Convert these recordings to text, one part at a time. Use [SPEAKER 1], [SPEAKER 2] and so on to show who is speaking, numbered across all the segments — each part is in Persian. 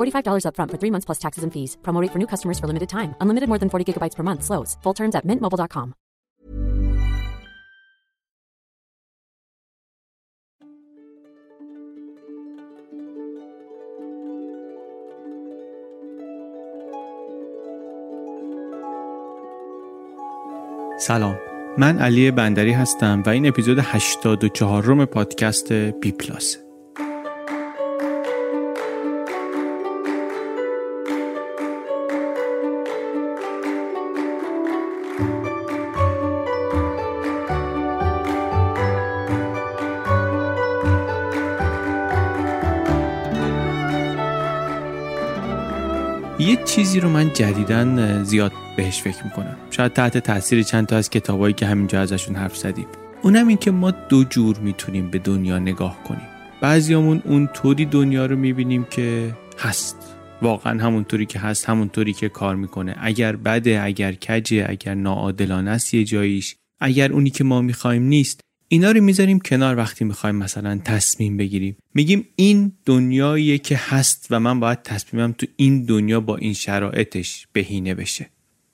[SPEAKER 1] $45 upfront for three months plus taxes and fees. Promo rate for new customers for limited time. Unlimited more than 40 gigabytes per month. Slows. Full terms at mintmobile.com.
[SPEAKER 2] سلام من علی بندری هستم و این اپیزود 84 روم پادکست بی پلاس یه چیزی رو من جدیدن زیاد بهش فکر می‌کنم. شاید تحت تاثیر چند تا از کتابایی که همینجا ازشون حرف زدیم. اونم این که ما دو جور می‌تونیم به دنیا نگاه کنیم. بعضیامون اون طوری دنیا رو می‌بینیم که هست. واقعا همونطوری که هست همونطوری که کار می‌کنه. اگر بده اگر کجه اگر ناعادلانه است یه جاییش. اگر اونی که ما می‌خوایم نیست اینا رو می‌ذاریم کنار وقتی می‌خوایم مثلا تصمیم بگیریم. میگیم این دنیاییه که هست و من باید تصمیمم تو این دنیا با این شرایطش بهینه بشه.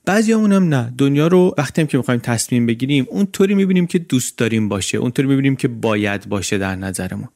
[SPEAKER 2] بعضی هم نه. دنیا رو وقتی هم که می‌خوایم تصمیم بگیریم اونطوری می‌بینیم که دوست داریم باشه اونطوری می‌بینیم که باید باشه در نظرمون.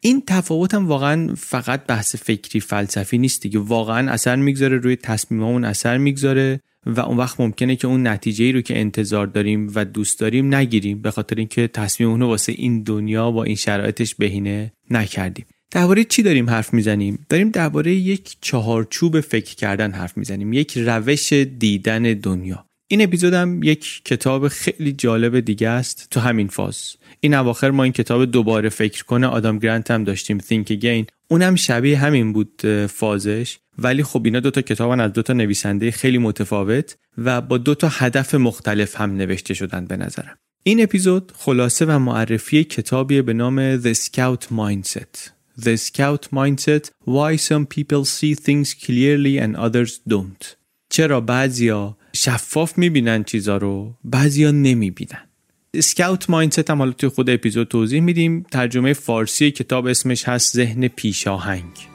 [SPEAKER 2] این تفاوت هم واقعا فقط بحث فکری فلسفی نیست دیگه. واقعا اثر می‌گذاره روی تصمیممون اثر می‌گذاره. و اون وقت ممکنه که اون نتیجه ای رو که انتظار داریم و دوست داریم نگیریم به خاطر اینکه تصمیم رو واسه این دنیا با این شرایطش بهینه نکردیم. درباره چی داریم حرف می‌زنیم؟ داریم درباره یک چهارچوب فکر کردن حرف می‌زنیم یک روش دیدن دنیا. این اپیزودم یک کتاب خیلی جالب دیگه است تو همین فاز. این اواخر ما این کتاب دوباره فکر کنه آدام گرانت هم داشتیم Think Again. اونم شبیه همین بود فازش. ولی خب اینا دوتا کتابن از دوتا نویسنده خیلی متفاوت و با دوتا هدف مختلف هم نوشته شدن به نظرم. این اپیزود خلاصه و معرفی کتابی به نام The Scout Mindset. The Scout Mindset Why Some People See Things Clearly and Others Don't. چرا بعضیا شفاف می‌بینن چیزا رو بعضیا نمی‌بینن. سکاوت مایندست هم حالا توی خود اپیزود توضیح میدیم. ترجمه فارسی کتاب اسمش هست ذهن پیشاهنگ.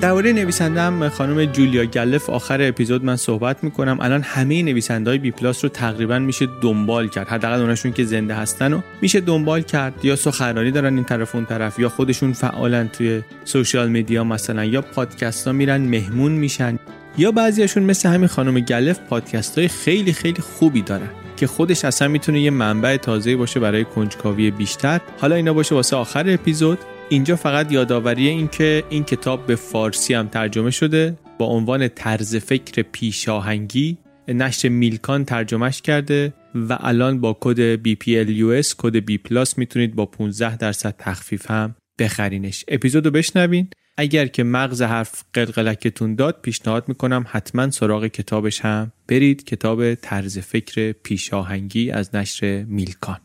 [SPEAKER 2] درباره نویسنده هم خانم جولیا گیلف آخر اپیزود من صحبت می‌کنم. الان همه نویسنده های بی پلاس رو تقریبا میشه دنبال کرد. حداقل اوناشون که زنده هستن و میشه دنبال کرد. یا سخنرانی دارن این طرف اون طرف یا خودشون فعالن توی social media مثلا یا پادکست ها میرن مهمون میشن. یا بعضیاشون مثل همین خانم گیلف پادکست های خیلی خیلی خوبی دارن که خودش اصلا می‌تونه یه منبع تازه باشه برای کنجکاوی بیشتر. حالا اینا باشه واسه آخر اپیزود. اینجا فقط یادآوری این که این کتاب به فارسی هم ترجمه شده با عنوان طرز فکر پیشاهنگی نشر میلکان ترجمهش کرده و الان با کد BPLUS کد B می‌تونید با 15 درصد تخفیف هم بخرینش. اپیزودو بشنوین. اگر که مغز حرف قلقلکتون داد پیشنهاد می‌کنم حتما سراغ کتابش هم برید. کتاب طرز فکر پیشاهنگی از نشر میلکان.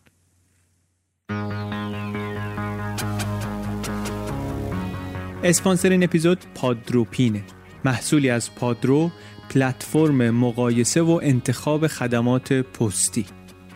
[SPEAKER 2] اسپانسر این اپیزود پادروپینه. محصولی از پادرو پلتفرم مقایسه و انتخاب خدمات پستی.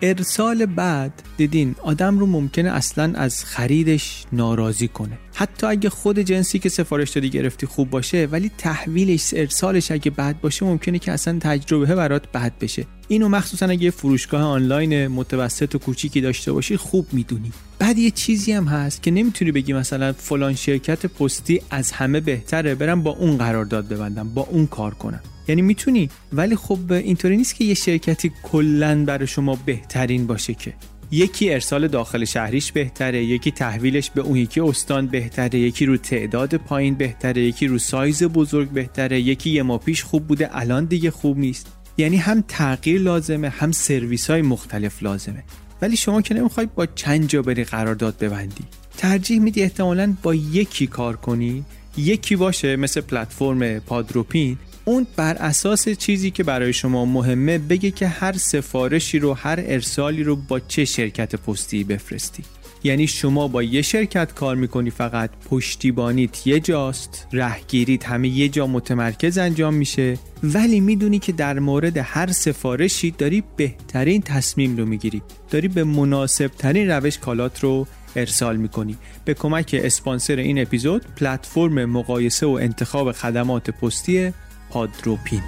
[SPEAKER 2] ارسال بعد دیدین آدم رو ممکنه اصلا از خریدش ناراضی کنه. حتی اگه خود جنسی که سفارش دادی گرفتی خوب باشه ولی تحویلش ارسالش اگه بد باشه ممکنه که اصلا تجربه برات بد بشه. اینو مخصوصا اگه فروشگاه آنلاین متوسط و کوچیکی داشته باشی خوب می‌دونی. بعد یه چیزی هم هست که نمی‌تونی بگی مثلا فلان شرکت پستی از همه بهتره برم با اون قرارداد ببندم با اون کار کنم. یعنی می‌تونی ولی خب اینطوری نیست که یه شرکتی کلا برای شما بهترین باشه که. یکی ارسال داخل شهریش بهتره یکی تحویلش به اون یکی استان بهتره یکی رو تعداد پایین بهتره یکی رو سایز بزرگ بهتره یکی یه ما پیش خوب بوده الان دیگه خوب نیست. یعنی هم تغییر لازمه هم سرویس های مختلف لازمه. ولی شما که نمی‌خوای با چند جا بری قرارداد ببندی. ترجیح میدی احتمالا با یکی کار کنی. یکی باشه مثل پلتفرم پادروپین. اون بر اساس چیزی که برای شما مهمه بگه که هر سفارشی رو هر ارسالی رو با چه شرکت پستی بفرستی. یعنی شما با یه شرکت کار می‌کنی فقط پشتیبانیت یه جاست رهگیریت همه یه جا متمرکز انجام میشه. ولی می‌دونی که در مورد هر سفارشی داری بهترین تصمیم رو می‌گیری. داری به مناسب ترین روش کالات رو ارسال می‌کنی. به کمک اسپانسر این اپیزود پلتفرم مقایسه و انتخاب خدمات پستی پادروپین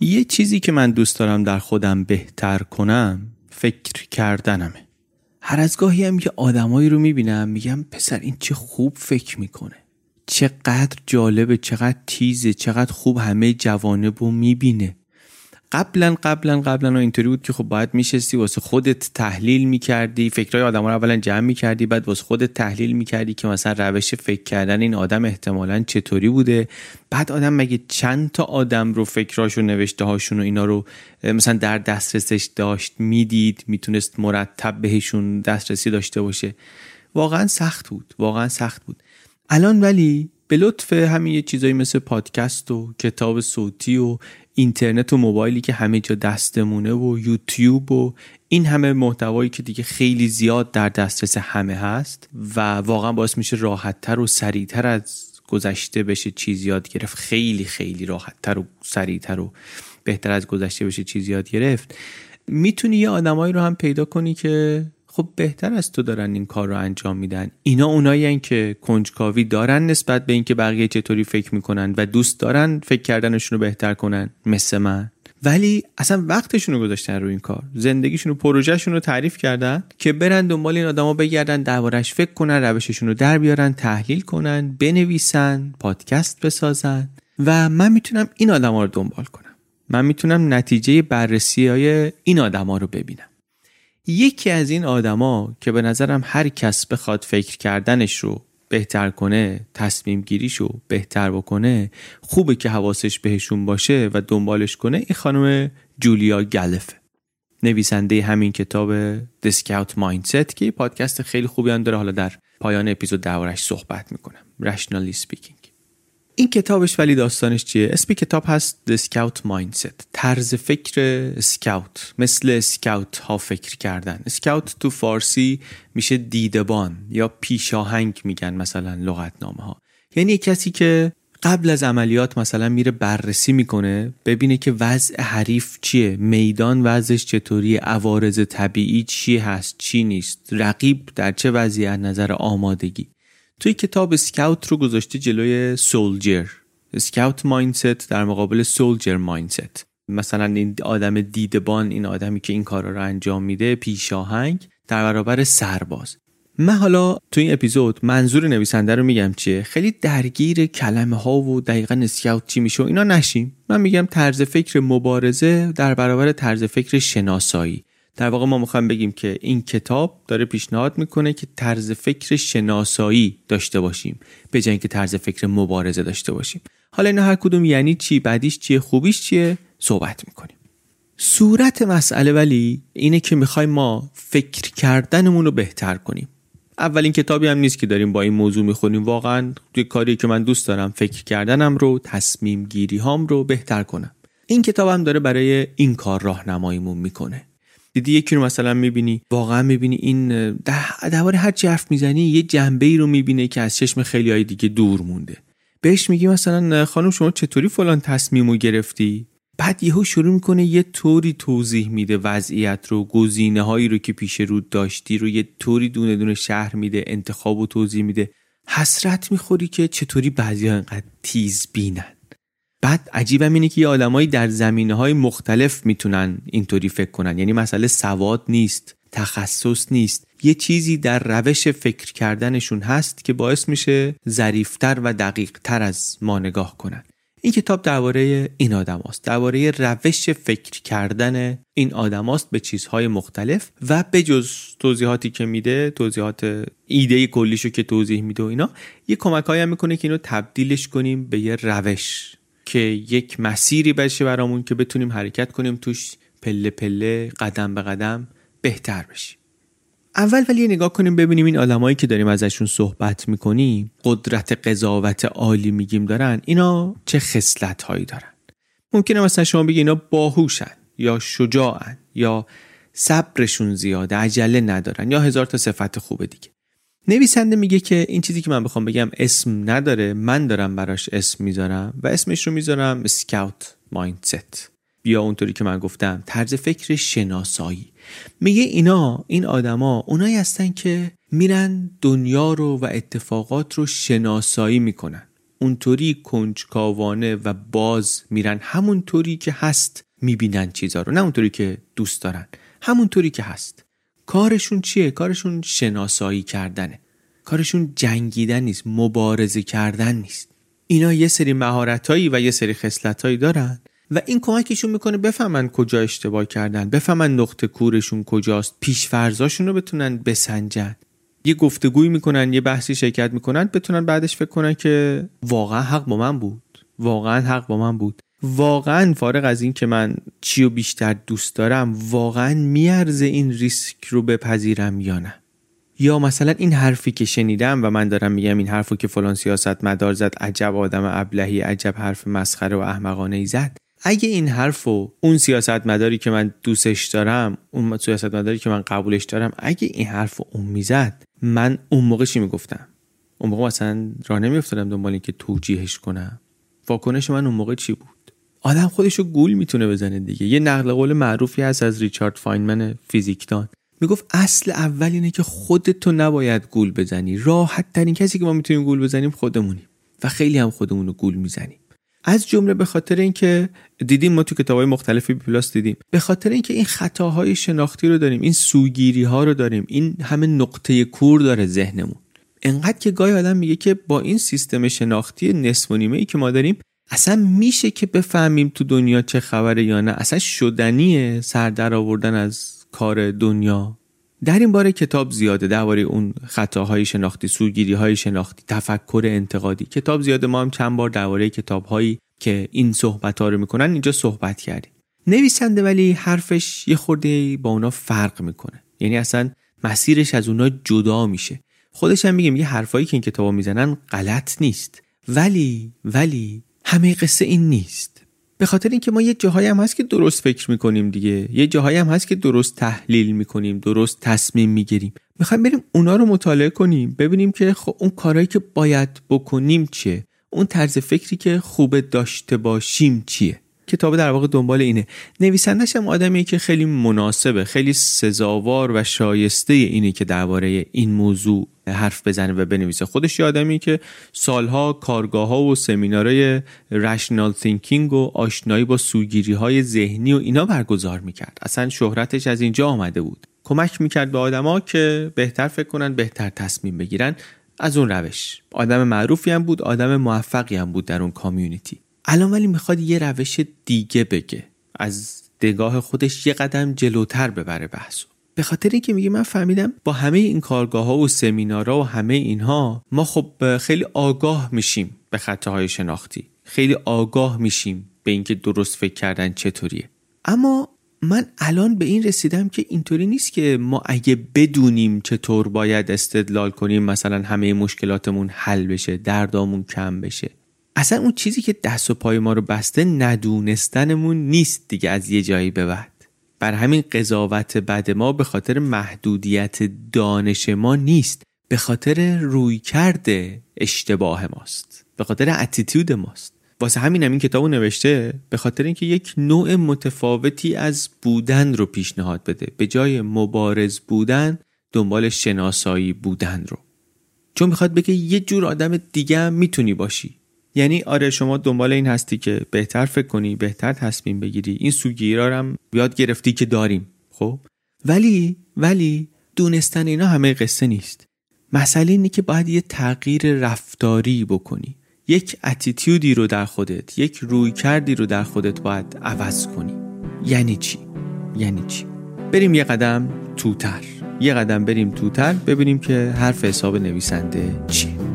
[SPEAKER 2] یه چیزی که من دوست دارم در خودم بهتر کنم فکر کردنمه. هر از گاهی هم یه آدمایی رو می‌بینم میگم پسر این چه خوب فکر می‌کنه. چقدر جالبه چقدر تیزه چقدر خوب همه جوانب رو می‌بینه. قبلا قبلا قبلا اینطوری بود که خب باید میشستی واسه خودت تحلیل می‌کردی فکرهای آدم رو اولا جمع می‌کردی بعد واسه خودت تحلیل می‌کردی که مثلا روش فکر کردن این آدم احتمالا چطوری بوده. بعد آدم مگه چند تا آدم رو فکراشو نوشته هاشون و اینا رو مثلا در دسترسش داشت می‌دید می‌تونست مرتب بهشون دسترسی داشته باشه؟ واقعا سخت بود واقعا سخت بود. الان ولی به لطف همین یه چیزایی مثل پادکست و کتاب صوتی و اینترنت و موبایلی که همه جا دستمونه و یوتیوب و این همه محتوایی که دیگه خیلی زیاد در دسترس همه هست و واقعا باعث میشه راحتتر و سریعتر از گذشته بشه چیز یاد گرفت. خیلی خیلی راحتتر و سریعتر و بهتر از گذشته بشه چیز یاد گرفت. می‌تونی یه آدمایی رو هم پیدا کنی که خب بهتر از تو دارن این کار رو انجام میدن. اینا اونایی که کنجکاوی دارن نسبت به اینکه بقیه چطوری فکر می‌کنن و دوست دارن فکر کردنشون رو بهتر کنن مثل من. ولی اصلا وقتشون رو گذاشتن رو این کار. زندگیشون و پروژهشون رو تعریف کردن که برن دنبال این آدما بگردن دربارش فکر کنن روششون رو در بیارن تحلیل کنن بنویسن پادکست بسازن. و من می‌تونم این آدما رو دنبال کنم. من می‌تونم نتیجه بررسی های این آدما رو ببینم. یکی از این آدما که به نظرم هر کس بخواد فکر کردنش رو بهتر کنه تصمیم گیریشو بهتر بکنه خوبه که حواسش بهشون باشه و دنبالش کنه این خانم جولیا گلفه نویسنده همین کتاب Scout Mindset که پادکست خیلی خوبی هم داره. حالا در پایان اپیزود دربارش صحبت می‌کنم. Rationally Speaking. این کتابش ولی داستانش چیه؟ اسم کتاب هست The Scout Mindset طرز فکر سکاوت مثل سکاوت ها فکر کردن. سکاوت تو فارسی میشه دیدبان یا پیشاهنگ میگن مثلا لغتنامه ها یعنی کسی که قبل از عملیات مثلا میره بررسی می‌کنه ببینه که وضع حریف چیه میدان وضعش چطوری عوارض طبیعی چی هست چی نیست رقیب در چه وضعی از نظر آمادگی. توی کتاب سکاوت رو گذاشته جلوی سولجر سکاوت مایندست در مقابل سولجر مایندست مثلا این آدم دیدبان این آدمی که این کارا رو انجام میده پیشاهنگ در برابر سرباز. من حالا تو این اپیزود منظور نویسنده رو میگم چیه؟ خیلی درگیر کلمه ها و دقیقا سکاوت چی میشه و اینا نشیم. من میگم طرز فکر مبارزه در برابر طرز فکر شناسایی. در واقع ما می‌خوایم بگیم که این کتاب داره پیشنهاد می‌کنه که طرز فکر شناسایی داشته باشیم به جای اینکه طرز فکر مبارزه داشته باشیم. حالا اینا هر کدوم یعنی چی بعدیش چیه خوبیش چیه؟ صحبت می‌کنیم. صورت مسئله ولی اینه که می‌خوایم ما فکر کردنمون رو بهتر کنیم. اولین کتابی هم نیست که داریم با این موضوع می‌خونیم. واقعا توی کاری که من دوست دارم فکر کردنم رو تصمیم گیری هام رو بهتر کنم. این کتاب هم داره برای این کار راهنماییمون می‌کنه. دیدی یکی رو مثلا می‌بینی واقعا می‌بینی این درباره هر چی حرف می‌زنی یه جنبه ای رو می‌بینه که از چشم خیلی های دیگه دور مونده. بهش میگی مثلا خانم شما چطوری فلان تصمیم رو گرفتی؟ بعد یهو شروع می‌کنه یه طوری توضیح میده وضعیت رو گزینه هایی رو که پیش رو داشتی رو یه طوری دونه دونه شهر میده انتخاب و توضیح میده. حسرت می‌خوری که چطوری بعضی ها انقدر تیز بینن بعد عجیبم اینه که یه آدمایی در زمینه های مختلف می‌تونن اینطوری فکر کنن. یعنی مسئله سواد نیست تخصص نیست. یه چیزی در روش فکر کردنشون هست که باعث میشه ظریفتر و دقیقتر از ما نگاه کنن. این کتاب درباره این آدم است درباره روش فکر کردن این آدم است به چیزهای مختلف و به جز توضیحاتی که میده توضیحات ایده کلیشو که توضیح میده و اینا یه کمک هم می‌کنه که اینو تبدیلش کنیم به یه روش. که یک مسیری بشه برامون که بتونیم حرکت کنیم توش پله پله قدم به قدم بهتر بشیم اول ولی نگاه کنیم ببینیم این آدمایی که داریم ازشون صحبت می‌کنیم قدرت قضاوت عالی میگیم دارن؟ اینا چه خصلت هایی دارن؟ ممکنه مثلا شما بگی اینا باهوشن یا شجاعن یا صبرشون زیاده عجله ندارن یا هزار تا صفت خوبه دیگه. نویسنده میگه که این چیزی که من بخوام بگم اسم نداره. من دارم براش اسم می‌ذارم و اسمش رو می‌ذارم سکاوت مایندست یا اونطوری که من گفتم طرز فکر شناسایی. میگه اینا این آدما اونایی هستن که میرن دنیا رو و اتفاقات رو شناسایی می‌کنن. اونطوری کنجکاوانه و باز میرن همونطوری که هست می‌بینن چیزا رو. نه اونطوری که دوست دارن همونطوری که هست. کارشون چیه؟ کارشون شناسایی کردنه. کارشون جنگیدن نیست مبارزه کردن نیست. اینا یه سری مهارتایی و یه سری خصلتایی دارن و این کمکشون می‌کنه بفهمن کجا اشتباه کردن بفهمن نقطه کورشون کجاست پیشفرزاشون رو بتونن بسنجن. یه گفتگوی می‌کنن یه بحثی شرکت می‌کنن بتونن بعدش فکر کنن که واقعا حق با من بود. واقعا حق با من بود. واقعا فارغ از این که من چی و بیشتر دوست دارم واقعا میارزه این ریسک رو بپذیرم یا نه. یا مثلا این حرفی که شنیدم و من دارم میگم این حرفو که فلان سیاست مدار زد عجب آدم ابلهی عجب حرف مسخره و احمقانه ای زد. اگه این حرف و اون سیاست مداری که من دوستش دارم اون سیاست مداری که من قبولش دارم اگه این حرف و اون می‌زد من اون موقع چی می‌گفتم؟ اون موقع مثلا راه نمیافتادم دنبال اینکه توجیهش کنم. واکنش من اون موقع چی بود؟ آدم خودش رو گول می‌تونه بزنه دیگه. یه نقل قول معروفی هست از ریچارد فاینمن فیزیکدان. می‌گفت اصل اول اینه که خودتو نباید گول بزنی. راحت ترین کسی که ما می‌تونیم گول بزنیم خودمونیم و خیلی هم خودمون رو گول می‌زنیم. از جمله به خاطر اینکه دیدیم ما تو کتابای مختلفی پلاس دیدیم. به خاطر اینکه این خطاهای شناختی رو داریم این سوگیری ها رو داریم این همه نقطه کور داره ذهنمون. انقدر که گاهی آدم میگه که با این سیستم شناختی نصف و ای که ما داریم اصلا میشه که بفهمیم تو دنیا چه خبره یا نه؟ اصلا شدنیه سر در آوردن از کار دنیا. در این باره کتاب زیاده. درباره اون خطاهای شناختی سوگیری های شناختی تفکر انتقادی. کتاب زیاده. ما هم چند بار درباره کتاب هایی که این صحبت ها رو می‌کنن اینجا صحبت کردیم. نویسنده ولی حرفش یه خورده با اونا فرق می‌کنه. یعنی اصلا مسیرش از اونا جدا میشه. خودش هم میگه میگه حرفایی که این کتابا می‌زنن غلط نیست. ولی ولی همه قصه این نیست. به خاطر اینکه ما یه جاهایی هم هست که درست فکر می‌کنیم دیگه. یه جاهایی هم هست که درست تحلیل می‌کنیم درست تصمیم می‌گیریم. می‌خوایم بریم اونا رو مطالعه کنیم ببینیم که خب اون کارهایی که باید بکنیم چیه؟ اون طرز فکری که خوبه داشته باشیم چیه؟ کتاب در واقع دنبال اینه. نویسندش هم آدمیه که خیلی مناسبه خیلی سزاوار و شایسته اینه که درباره این موضوع حرف بزنه و بنویسه. خودش یه آدمی که سالها کارگاه ها و سمینارهای رشنال تینکینگ و آشنایی با سوگیری های ذهنی و اینا برگزار می‌کرد. اصلا شهرتش از اینجا آمده بود. کمک می‌کرد به آدما که بهتر فکر کنن بهتر تصمیم بگیرن. از اون روش. آدم معروفی هم بود آدم موفقی هم بود در اون کامیونیتی الان ولی می‌خواد یه روش دیگه بگه. از دگاه خودش یه قدم جلوتر ببره بحثو. به خاطر اینکه میگه من فهمیدم با همه این کارگاه ها و سمینارها و همه اینها ما خب خیلی آگاه میشیم به خطاهای شناختی. خیلی آگاه میشیم به اینکه درست فکر کردن چطوریه. اما من الان به این رسیدم که اینطوری نیست که ما اگه بدونیم چطور باید استدلال کنیم مثلا همه مشکلاتمون حل بشه دردامون کم بشه. اصلا اون چیزی که دست و پای ما رو بسته ندونستنمون نیست دیگه از یه جایی به بعد. بر همین قضاوت بد ما به خاطر محدودیت دانش ما نیست به خاطر روی کرده اشتباه ماست به خاطر اتیتود ماست. واسه همین هم این کتابو نوشته به خاطر اینکه یک نوع متفاوتی از بودن رو پیشنهاد بده. به جای مبارز بودن دنبال شناسایی بودن رو. چون می‌خواد بگه یه جور آدم دیگه هم می‌تونی باشی. یعنی آره شما دنبال این هستی که بهتر فکر کنی بهتر تصمیم بگیری. این سوگیرا هم یاد گرفتی که داریم خب؟ ولی ولی دونستن اینا همه قصه نیست. مسئله اینه که باید یه تغییر رفتاری بکنی. یک اتیتیودی رو در خودت یک روی کردی رو در خودت باید عوض کنی. یعنی چی؟ یعنی چی؟ بریم یه قدم توتر. یه قدم بریم توتر ببینیم که حرف حساب نویسنده چیه.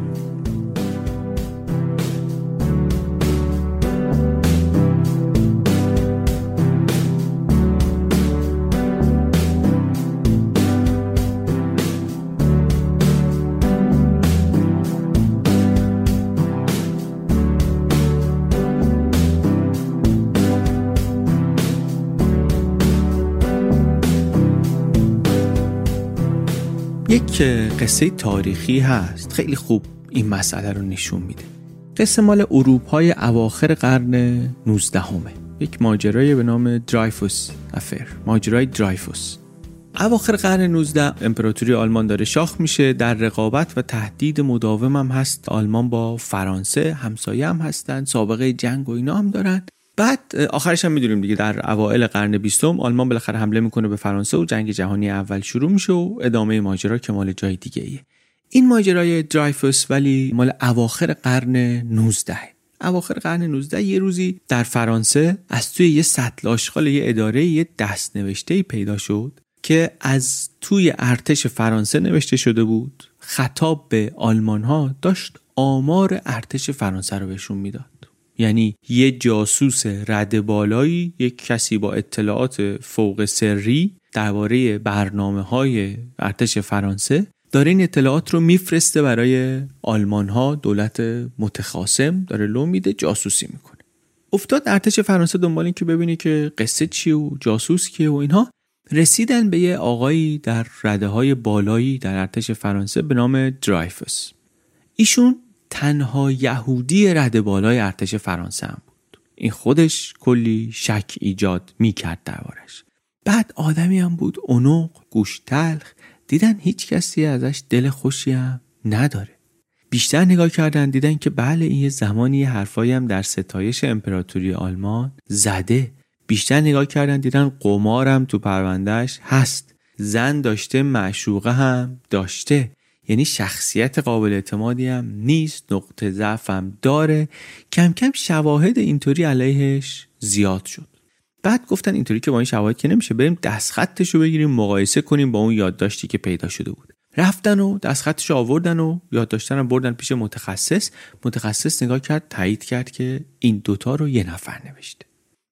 [SPEAKER 2] یک قصه تاریخی هست. خیلی خوب این مسئله رو نشون میده. قصه مال اروپای اواخر قرن 19 همه. یک ماجرای به نام درایفوس افر ماجرای درایفوس اواخر قرن 19 امپراتوری آلمان داره شاخ میشه در رقابت و تهدید مداوم هم هست. آلمان با فرانسه همسایه هم هستن سابقه جنگ و اینا هم دارن. بعد آخرش هم می‌دونیم دیگه در اوایل قرن بیستم آلمان بالاخره حمله می‌کنه به فرانسه و جنگ جهانی اول شروع میشه و ادامه ماجرا که مال جای دیگه ایه. این ماجرای درایفوس ولی مال اواخر قرن 19 اواخر قرن 19 یه روزی در فرانسه از توی یه سطل آشغال یه اداره یه دست نوشته پیدا شد که از توی ارتش فرانسه نوشته شده بود. خطاب به آلمان ها داشت آمار ارتش فرانسه رو بهشون می‌داد. یعنی یه جاسوس رد بالایی یک کسی با اطلاعات فوق سری درباره برنامه های ارتش فرانسه داره این اطلاعات رو میفرسته برای آلمان ها دولت متخاصم داره لو میده جاسوسی می‌کنه. افتاد ارتش فرانسه دنبال این که ببینی که قصه چیه و جاسوس کیه و اینها. رسیدن به یه آقایی در رده های بالایی در ارتش فرانسه به نام درایفوس ایشون تنها یهودی رد بالای ارتش فرانسه هم بود. این خودش کلی شک ایجاد می‌کرد دربارش. بعد آدمی هم بود اونوق گوش تلخ. دیدن هیچ کسی ازش دل خوشی هم نداره. بیشتر نگاه کردن دیدن که بله این یه زمانی حرفایی هم در ستایش امپراتوری آلمان زده. بیشتر نگاه کردن دیدن قمارم تو پروندهش هست. زن داشته معشوقه هم داشته. یعنی شخصیت قابل اعتمادی هم نیست نقطه ضعف هم داره. کم کم شواهد اینطوری علیهش زیاد شد. بعد گفتن اینطوری که با این شواهد که نمیشه بریم دستخطش رو بگیریم مقایسه کنیم با اون یادداشتی که پیدا شده بود. رفتن و دستخطش آوردن و یادداشتن رو بردن پیش متخصص. متخصص نگاه کرد تایید کرد که این دوتا رو یه نفر نوشته.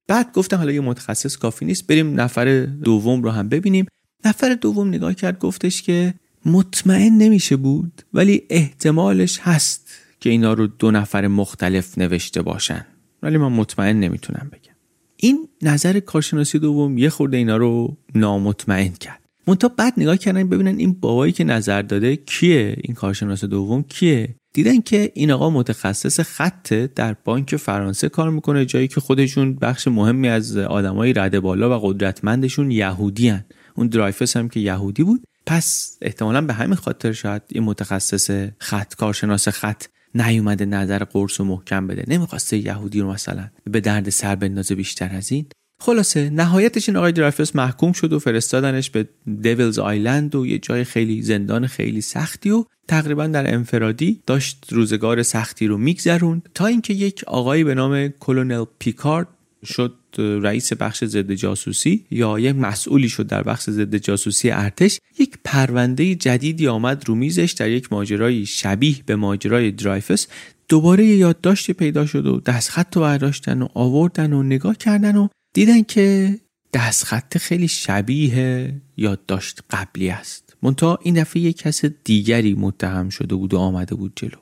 [SPEAKER 2] بعد گفتم حالا یه متخصص کافی نیست بریم نفر دوم رو هم ببینیم. نفر دوم نگاه کرد گفتش که مطمئن نمیشه بود ولی احتمالش هست که اینا رو دو نفر مختلف نوشته باشن. ولی من مطمئن نمی‌تونم بگم. این نظر کارشناسی دوم یه خورده اینا رو نامطمئن کرد. منتها بعد نگاه کردن ببینن این بابایی که نظر داده کیه؟ این کارشناس دوم کیه؟ دیدن که این آقا متخصص خطه در بانک فرانسه کار می‌کنه جایی که خودشون بخش مهمی از آدمای رده بالا و قدرتمندشون یهودی هن. اون درایفس هم که یهودی بود پس احتمالا به همین خاطر شاید این متخصص خط کارشناس خط نیومده نظر قرص و محکم بده. نمی‌خواسته یهودی رو مثلا به درد سر بندازه بیشتر از این. خلاصه نهایتش این آقای درایفس محکوم شد و فرستادنش به دیولز آیلند و یه جای خیلی زندان خیلی سختی و تقریبا در انفرادی داشت روزگار سختی رو میگذروند تا اینکه یک آقایی به نام کلونل پیکارد شد رئیس بخش ضد جاسوسی یا یک مسئولی شد در بخش ضد جاسوسی ارتش یک پرونده جدیدی آمد رو میزش در یک ماجرای شبیه به ماجرای درایفس. دوباره یادداشتی پیدا شد و دستخط رو برداشتن و آوردن و نگاه کردن و دیدن که دستخط خیلی شبیه یادداشت قبلی است. منتها این دفعه یک کس دیگری متهم شده بود و آمده بود جلو.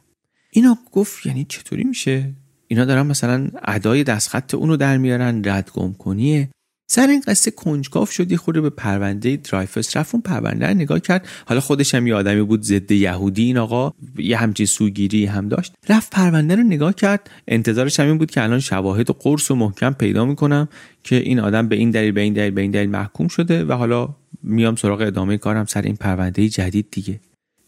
[SPEAKER 2] اینا گفت یعنی چطوری میشه؟ اینا دارن مثلا ادای دستخط اونو در میارن ردگم کنیه. سر این قصه کنجکاف شد یه خورده به پرونده درایفس رفت. اون پرونده رو نگاه کرد. حالا خودش هم یه آدمی بود ضد یهودی این آقا. یه همچین سوگیری هم داشت. رفت پرونده رو نگاه کرد. انتظارش هم این بود که الان شواهد و قرص و محکم پیدا می‌کنم که این آدم به این دلیل به این دلیل به این دلیل محکوم شده و حالا میام سراغ ادامه کارم سر این پرونده جدید دیگه.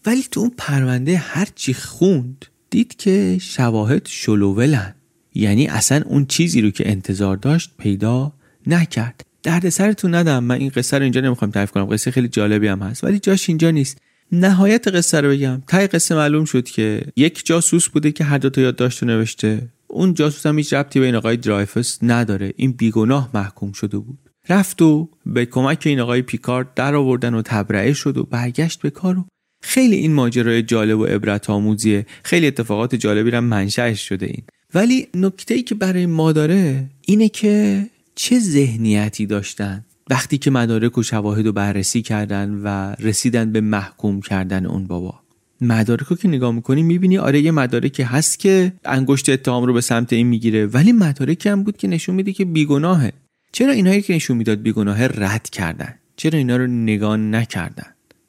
[SPEAKER 2] ولی تو اون پرونده هرچی خوند دید که شواهد شلوولن. یعنی اصلا اون چیزی رو که انتظار داشت پیدا نکرد. درد سرتون ندم من این قصه رو اینجا نمی‌خوام تعریف کنم. قصه خیلی جالبی هم هست ولی جاش اینجا نیست. نهایت قصه رو بگم. تای قصه معلوم شد که یک جاسوس بوده که هر دو تا یادداشت نوشته. اون جاسوس هم هیچ ربطی به این آقای درایفس نداره. این بیگناه محکوم شده بود. رفت و به کمک این آقای پیکارد در آوردن و تبرئه شد و برگشت به کار و خیلی این ماجرای جالب و عبرت آموزیه خیلی اتفاقات جالبی هم منشأش شده این. ولی نکته ای که برای ما داره اینه که چه ذهنیتی داشتن وقتی که مدارک و شواهد رو بررسی کردن و رسیدن به محکوم کردن اون بابا. مدارک رو که نگاه می‌کنی می‌بینی آره یه مدارکی هست که انگشت اتهام رو به سمت این می‌گیره ولی مدارکی هم بود که نشون میده که بیگناهه. چرا اینایی که نشون می‌داد بیگناهه رد کردن؟ چرا اینا رو نگاه نکردن؟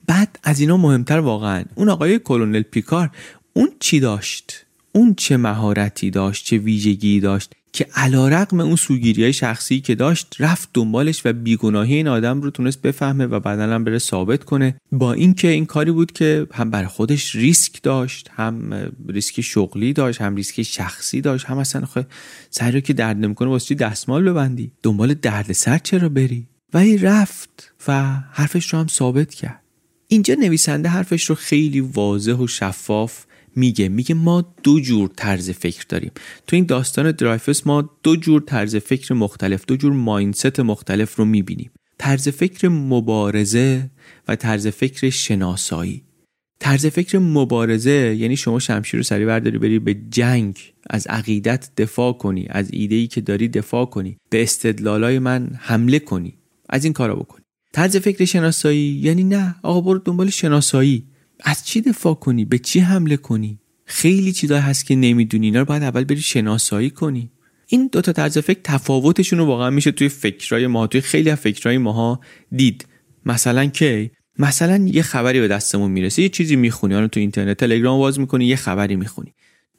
[SPEAKER 2] بعد از اینا مهمتر واقعا اون آقای کلونل پیکار اون چی داشت؟ اون چه مهارتی داشت چه ویژگی داشت که علا رقم اون سوگیری های شخصی که داشت رفت دنبالش و بیگناهی این آدم رو تونست بفهمه و بعدا هم بره ثابت کنه. با اینکه این کاری بود که هم بر خودش ریسک داشت هم ریسک شغلی داشت هم ریسک شخصی داشت هم اصلا خب سر رو که درد نمی‌کنه واسه دستمال ببندی؟ دنبال درد سر چرا بری؟ ولی رفت و حرفش رو هم ثابت کرد. اینجا نویسنده حرفش رو خیلی واضح و شفاف میگه. میگه ما دو جور طرز فکر داریم. تو این داستان درایفس ما دو جور طرز فکر مختلف دو جور ماینست مختلف رو می‌بینیم. طرز فکر مبارزه و طرز فکر شناسایی. طرز فکر مبارزه یعنی شما شمشیر رو سری برداری بری به جنگ از عقیدت دفاع کنی از ایده‌ای که داری دفاع کنی به استدلالای من حمله کنی از این کارا بکنی. طرز فکر شناسایی یعنی نه آقا برو دنبال شناسایی. از چی دفاع کنی؟ به چی حمله کنی؟ خیلی چیزا هست که نمی‌دونی. اینا رو باید اول بری شناسایی کنی. این دوتا طرز فکر تفاوتشون رو واقعا میشه توی فکرای ما توی خیلی از فکرای ماها دید. مثلا کی؟ مثلا یه خبری به دستمون می‌رسه. یه چیزی می‌خونی. حالا تو اینترنت تلگرام باز می‌کنی یه خبری می‌خونی.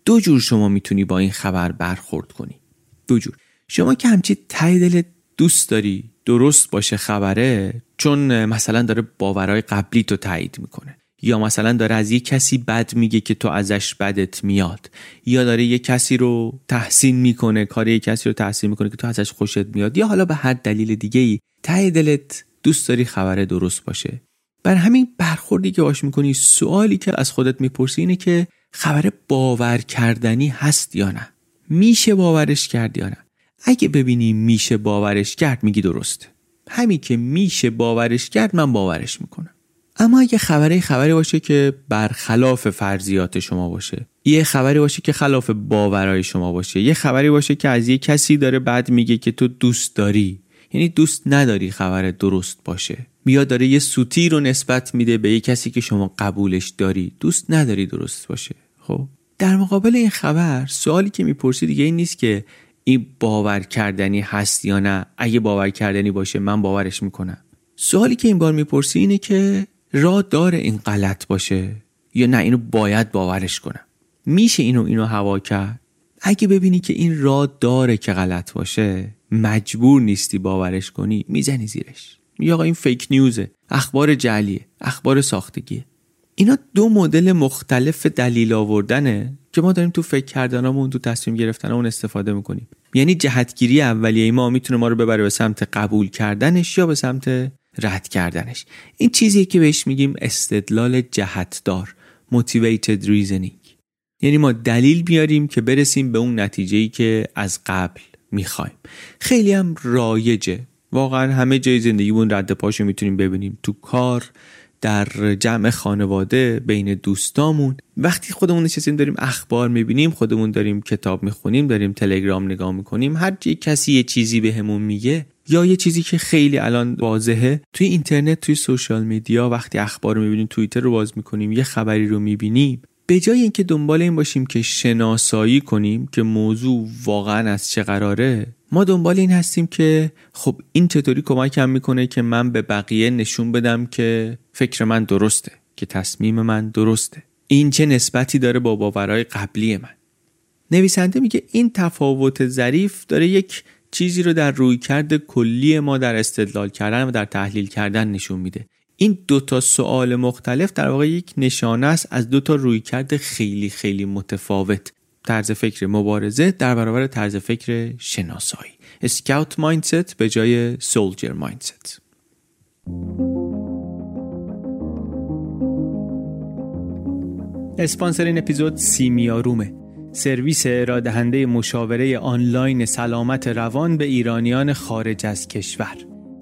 [SPEAKER 2] دو جور شما می‌تونی با این خبر برخورد کنی. دو جور. شما که همچی ته دلت دوست داری درست باشه خبره چون مثلا داره باورهای قبلی تو تایید می‌کنه. یا مثلا داره از یه کسی بد میگه که تو ازش بدت میاد یا داره یه کسی رو تحسین می‌کنه کار یه کسی رو تحسین می‌کنه که تو ازش خوشت میاد یا حالا به هر دلیل دیگه ای ته دلت دوست داری خبر درست باشه. بر همین برخوردی که باش می‌کنی سوالی که از خودت می‌پرسی اینه که خبر باور کردنی هست یا نه؟ میشه باورش کرد یا نه؟ اگه ببینی میشه باورش کرد میگی درسته همین که میشه باورش کرد من باورش می‌کنم. اما اگه خبری خبری باشه که برخلاف فرضیات شما باشه یه خبری باشه که خلاف باورهای شما باشه یه خبری باشه که از یه کسی داره بعد میگه که تو دوست داری. یعنی دوست نداری خبر درست باشه. بیا داره یه سوتی رو نسبت میده به یه کسی که شما قبولش داری. دوست نداری درست باشه. خب؟ در مقابل این خبر سوالی که می‌پرسی دیگه این نیست که این باور کردنی هست یا نه. اگه باور کردنی باشه من باورش می‌کنم. سوالی که این بار می‌پرسی اینه که راه داره این غلط باشه یا نه اینو باید باورش کنم. میشه اینو اینو هوا کرد؟ اگه ببینی که این راه داره که غلط باشه مجبور نیستی باورش کنی می‌زنی زیرش. یا آقا این فیک نیوزه اخبار جعلیه. اخبار ساختگیه. اینا دو مدل مختلف دلیل آوردنه که ما داریم تو فکر کردنمون تو تصمیم گرفتنمون استفاده می‌کنیم. یعنی جهتگیری اولیه ما می‌تونه ما رو ببره به سمت قبول کردنش یا به سمت رد کردنش. این چیزی که بهش میگیم استدلال جهتدار motivated reasoning. یعنی ما دلیل بیاریم که برسیم به اون نتیجه‌ای که از قبل می‌خوایم. خیلی هم رایجه. واقعا همه جای زندگیمون رد پاشو می‌تونیم ببینیم. تو کار در جمع خانواده بین دوستامون. وقتی خودمون نشستیم داریم اخبار می‌بینیم خودمون داریم کتاب می‌خونیم داریم تلگرام نگاه می‌کنیم هر کسی یه چیزی بهمون به میگه یا یه چیزی که خیلی الان واضحه توی اینترنت توی سوشال میدیا وقتی اخبار رو می‌بینیم توییتر رو باز می‌کنیم یه خبری رو می‌بینیم به جای اینکه دنبال این باشیم که شناسایی کنیم که موضوع واقعا از چه قراره ما دنبال این هستیم که خب این چطوری کمکم می‌کنه که من به بقیه نشون بدم که فکر من درسته که تصمیم من درسته. این چه نسبتی داره با باورهای قبلی من. نویسنده میگه این تفاوت ظریف داره یک چیزی رو در رویکرد کلی ما در استدلال کردن و در تحلیل کردن نشون میده. این دو تا سوال مختلف در واقع یک نشانه است از دو تا رویکرد خیلی خیلی متفاوت. طرز فکر مبارزه در برابر طرز فکر شناسایی. اسکاوت مایندست به جای سولجر مایندست اسپانسر این اپیزود سیمیارومه. سرویس ارائه مشاوره آنلاین سلامت روان به ایرانیان خارج از کشور.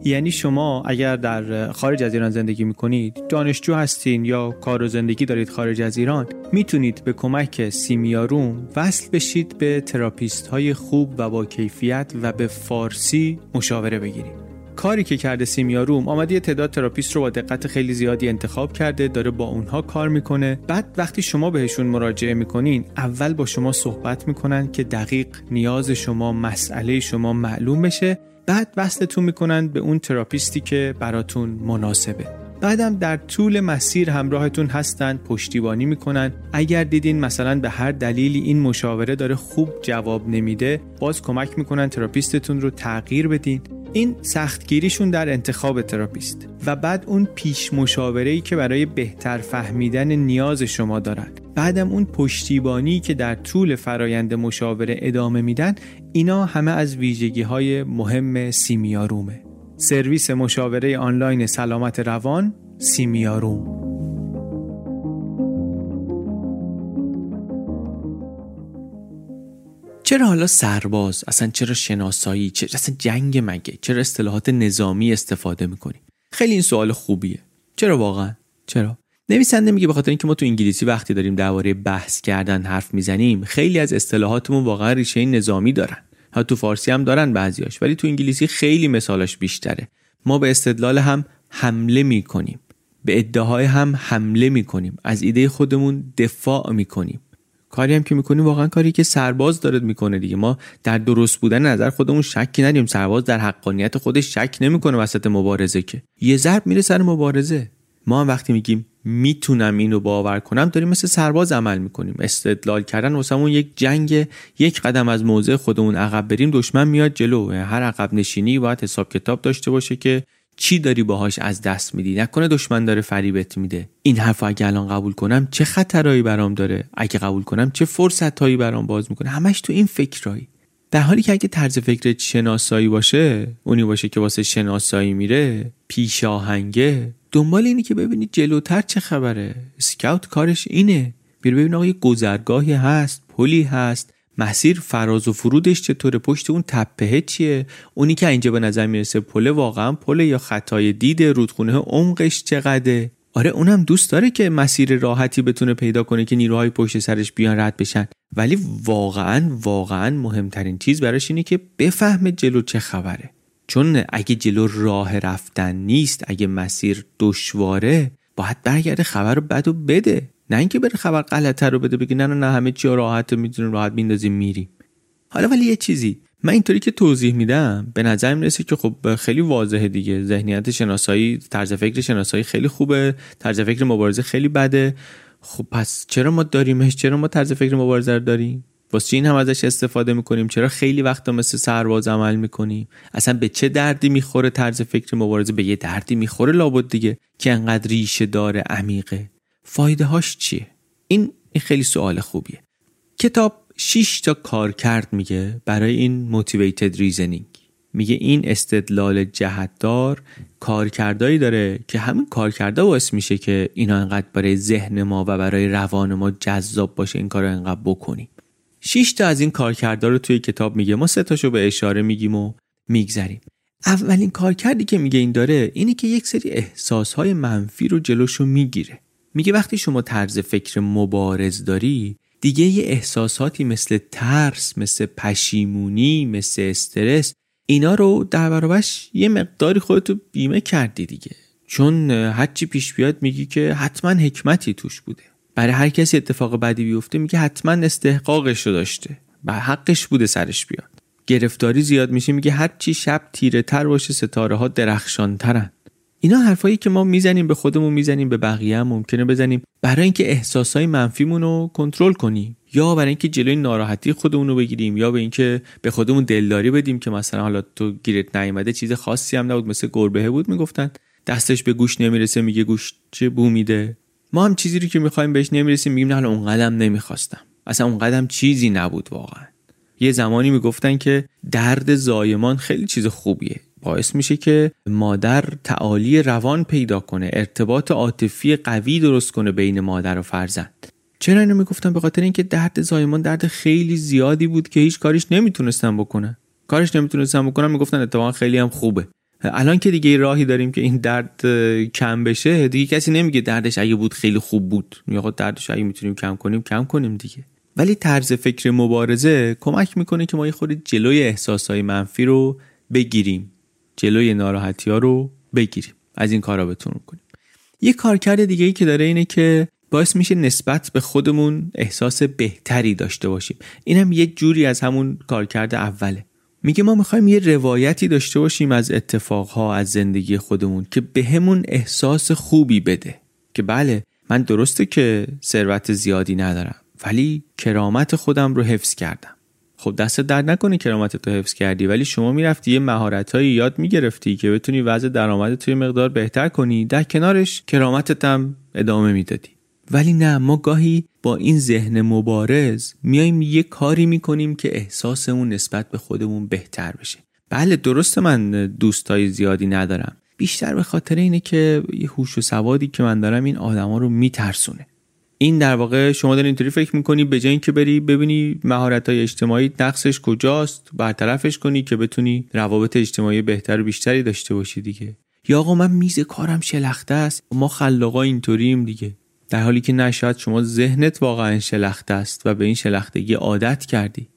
[SPEAKER 2] یعنی شما اگر در خارج از ایران زندگی می‌کنید دانشجو هستین یا کار و زندگی دارید خارج از ایران می‌تونید به کمک سیمیاروم وصل بشید به تراپیست های خوب و با کیفیت و به فارسی مشاوره بگیرید. کاری که کرده سیمیاروم آمده یه تعداد تراپیست رو با دقت خیلی زیادی انتخاب کرده داره با اونها کار می‌کنه. بعد وقتی شما بهشون مراجعه می‌کنین اول با شما صحبت می‌کنن که دقیق نیاز شما مسئله شما معلوم بشه. بعد وصلتون می‌کنن به اون تراپیستی که براتون مناسبه. بعدم در طول مسیر همراهتون هستن پشتیبانی می‌کنن. اگر دیدین مثلا به هر دلیلی این مشاوره داره خوب جواب نمیده باز کمک می‌کنن تراپیستتون رو تغییر بدین. این سختگیریشون در انتخاب تراپیست و بعد اون پیش مشاوره ای که برای بهتر فهمیدن نیاز شما دارن. بعدم اون پشتیبانی که در طول فرایند مشاوره ادامه میدن اینا همه از ویژگی های مهم سیمیارومه. سرویس مشاوره آنلاین سلامت روان سیمیاروم چرا حالا سرباز؟ اصلا چرا شناسایی؟ چرا اصلا جنگ مگه؟ چرا اصطلاحات نظامی استفاده می‌کنیم خیلی این سوال خوبیه. چرا واقعا؟ چرا؟ نویسنده میگه به خاطر اینکه ما تو انگلیسی وقتی داریم درباره بحث کردن حرف می‌زنیم خیلی از اصطلاحاتمون واقعا ریشه نظامی دارن. تو فارسی هم دارن بعضیاش ولی تو انگلیسی خیلی مثالش بیشتره. ما به استدلال هم حمله می‌کنیم. به ادعاهای هم حمله می‌کنیم. از ایده خودمون دفاع می‌کنیم. کاری هم که می‌کنیم واقعا کاری که سرباز داره می‌کنه دیگه. ما در درست بودن نظر خودمون شکی ندیم سرباز در حقانیت خودش شک نمی‌کنه وسط مبارزه که. یه ضرب میره سر مبارزه. ما هم وقتی میگیم می‌تونم اینو باور کنم داریم مثل سرباز عمل می‌کنیم. استدلال کردن واسمون یک جنگ یک قدم از موضع خودمون عقب بریم دشمن میاد جلو. هر عقب نشینی باید حساب کتاب داشته باشه که چی داری باهاش از دست میدی. نکنه دشمن داره فریبت میده. این حرف اگه الان قبول کنم چه خطرایی برام داره؟ اگه قبول کنم چه فرصتهایی برام باز می‌کنه؟ همش تو این فکرایی در حالی که اگه طرز فکر شناسایی باشه اونی باشه که واسه شناسایی میره پیش آهنگه. دنبال اینی که ببینید جلوتر چه خبره. سکاوت کارش اینه. بیر ببین آقا یه گذرگاهی هست پلی هست. مسیر فراز و فرودش چطوره؟ پشت اون تپه چیه؟ اونی که اینجا به نظر می‌رسه پله واقعا پله یا خطای دید رودخونه عمقش چقدره؟ آره اونم دوست داره که مسیر راحتی بتونه پیدا کنه که نیروهای پشت سرش بیان رد بشن. ولی واقعا واقعا مهمترین چیز براش اینه که بفهمه جلو چه خبره. چون اگه جلو راه رفتن نیست اگه مسیر دشواره باید برگرده خبر رو بد بده. نه اینکه بره خبر غلطه رو بده بگی نه نه همه چی راحت می‌تونیم راحت میندازیم میریم. حالا ولی یه چیزی من اینطوری که توضیح میدم به نظر می‌رسه که خب خیلی واضحه دیگه. ذهنیت شناسایی طرز فکر شناسایی خیلی خوبه طرز فکر مبارزه خیلی بده. خب پس چرا ما داریمش؟ چرا ما طرز فکر مبارزه رو داریم؟ واسه این هم ازش استفاده می‌کنیم؟ چرا خیلی وقتا مثل سرباز عمل می‌کنیم اصلا به چه دردی می‌خوره طرز فکر مبارزه؟ به یه دردی می‌خوره لابد دیگه که انقدر ریشه داره عمیقه. فایده هاش چیه؟ این خیلی سوال خوبیه. کتاب 6 تا کار کرد میگه برای این motivated reasoning میگه این استدلال جهتدار کارکردایی داره که همین کارکردا باعث میشه که اینا انقدر برای ذهن ما و برای روان ما جذاب باشه این کار رو انقدر بکنیم 6 تا از این کارکردا رو توی کتاب میگه ما سه تاشو به اشاره میگیم و میگذریم. اولین کارکردی که میگه این داره اینه که یک سری احساسهای منفی رو جلوشو می‌گیره. میگه وقتی شما طرز فکر مبارز داری دیگه یه احساساتی مثل ترس مثل پشیمونی مثل استرس اینا رو در برابرش یه مقداری خودتو بیمه کردی دیگه. چون هرچی پیش بیاد میگی که حتما حکمتی توش بوده. برای هر کسی اتفاق بدی بیفته میگه حتما استحقاقش رو داشته. و حقش بوده سرش بیاد. گرفتاری زیاد میشه میگه هر چی شب تیره تر باشه ستاره ها درخشان ترن اینا حرفایی که ما می‌زنیم به خودمون می‌زنیم به بقیه هم ممکنه بزنیم. برای اینکه احساسای منفیمون رو کنترل کنیم. یا برای اینکه جلوی ناراحتی خودمون رو بگیریم یا به اینکه به خودمون دلداری بدیم که مثلا حالا تو گیرت نیومده چیز خاصی هم نبود مثل گربه بود می‌گفتن. دستش به گوش نمی‌رسه میگه گوش چه بو میده ما هم چیزی رو که می‌خوایم بهش نمی‌رسیم میگیم نه اون قدم نمی‌خواستم. اصلا اون قدم چیزی نبود واقعا. یه زمانی می‌گفتن که درد زایمان خیلی چیز خوبیه. باعث میشه که مادر تعالی روان پیدا کنه ارتباط عاطفی قوی درست کنه بین مادر و فرزند. چرا اینو می‌گفتن به خاطر اینکه درد زایمان درد خیلی زیادی بود که هیچ کاریش نمی‌تونستن بکنه کارش نمی‌تونستن بکنن می‌گفتن اتفاقا خیلی هم خوبه. الان که دیگه راهی داریم که این درد کم بشه دیگه کسی نمیگه دردش اگه بود خیلی خوب بود. یا دردش اگه می‌تونیم کم کنیم کم کنیم دیگه. ولی طرز فکر مبارزه کمک می‌کنه که ما یه خود جلوی احساسهای منفی رو بگیریم. جلوی ناراحتی ها رو بگیریم. از این کارا بتونیم کنیم. یه کارکرد دیگه ای که داره اینه که باعث میشه نسبت به خودمون احساس بهتری داشته باشیم. این هم یه جوری از همون کارکرد اوله. میگه ما می‌خوایم یه روایتی داشته باشیم از اتفاقها از زندگی خودمون که بهمون به احساس خوبی بده. که بله من درسته که ثروت زیادی ندارم ولی کرامت خودم رو حفظ کردم. خب دست درد نکنه کرامت تو حفظ کردی ولی شما می‌رفتی یه مهارت هایی یاد می‌گرفتی که بتونی وضع درآمد توی مقدار بهتر کنی در کنارش کرامتت هم ادامه می‌دادی. ولی نه ما گاهی با این ذهن مبارز میایم یه کاری می‌کنیم که احساسمون نسبت به خودمون بهتر بشه. بله درسته من دوستای زیادی ندارم. بیشتر به خاطر اینه که یه هوش و سوادی که من دارم این آدما رو میترسونه. این در واقع شما داری اینطوری فکر می‌کنی به جای اینکه بری ببینی مهارت های اجتماعی نقصش کجاست برطرفش کنی که بتونی روابط اجتماعی بهتر و بیشتری داشته باشی دیگه. یا آقا من میز کارم شلخته است ما خلاقا اینطوریم دیگه. در حالی که نشاید شما ذهنت واقعا شلخته است و به این شلختگی عادت کردی.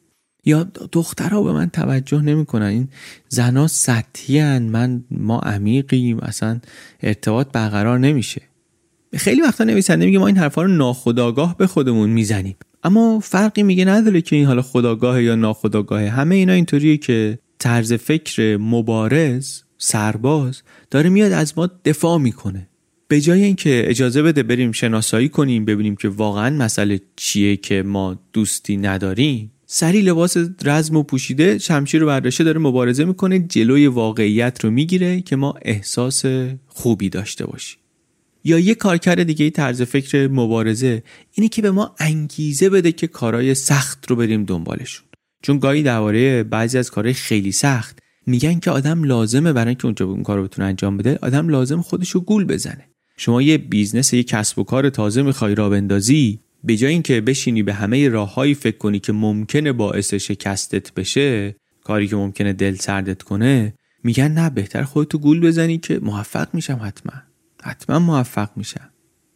[SPEAKER 2] یا دخترها به من توجه نمی‌کنن. این زنا سطحی من ما عمیقیم. اصلا ارتباط برقرار نمیشه. خیلی وقتا نویسنده میگه ما این حرفا رو ناخداگاه به خودمون می‌زنیم. اما فرقی میگه نداره که این حالا خداگاه یا ناخداگاه همه اینا اینطوریه که طرز فکر مبارز سرباز داره میاد از ما دفاع می‌کنه. به جای اینکه اجازه بده بریم شناسایی کنیم ببینیم که واقعا مسئله چیه که ما دوستی نداریم سری لباس رزم و پوشیده شمشیر رو برداشته داره مبارزه می‌کنه جلوی واقعیت رو می‌گیره که ما احساس خوبی داشته باشیم. یا یه کارکرد دیگه طرز فکر مبارزه اینه که به ما انگیزه بده که کارهای سخت رو بریم دنبالشون. چون گاهی درباره بعضی از کارهای خیلی سخت میگن که آدم لازمه برای اینکه اونجا اون کار رو بتونه انجام بده آدم لازمه خودش رو گول بزنه. شما یه بیزنس یه کسب و کار تازه می‌خوای راه بندازی به جای اینکه بشینی به همه راههایی فکر کنی که ممکنه باعث شکستت بشه کاری که ممکنه دل سردت کنه میگن نه بهتر خودتو گول بزنی که موفق میشم حتما. حتما موفق میشم.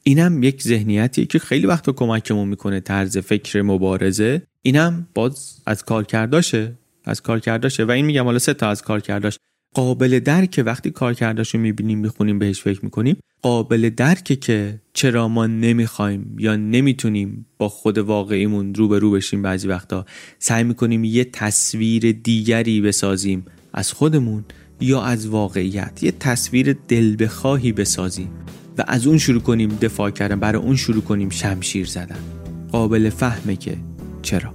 [SPEAKER 2] اینم یک ذهنیتیه که خیلی وقتا کمکمون می‌کنه طرز فکر مبارزه. اینم باز از کار کرداشه از کار کرداشه و این میگم حالا سه تا از کار کرداش قابل درکه وقتی کار کرداشو می‌بینیم می‌خونیم بهش فکر می‌کنیم قابل درکه که چرا ما نمی‌خوایم یا نمی‌تونیم با خود واقعیمون رو به رو بشیم بعضی وقتا. سعی می‌کنیم یه تصویر دیگری بسازیم از خودمون یا از واقعیت. یه تصویر دل بخواهی بسازیم و از اون شروع کنیم دفاع کردن برای اون شروع کنیم شمشیر زدن. قابل فهمه که چرا.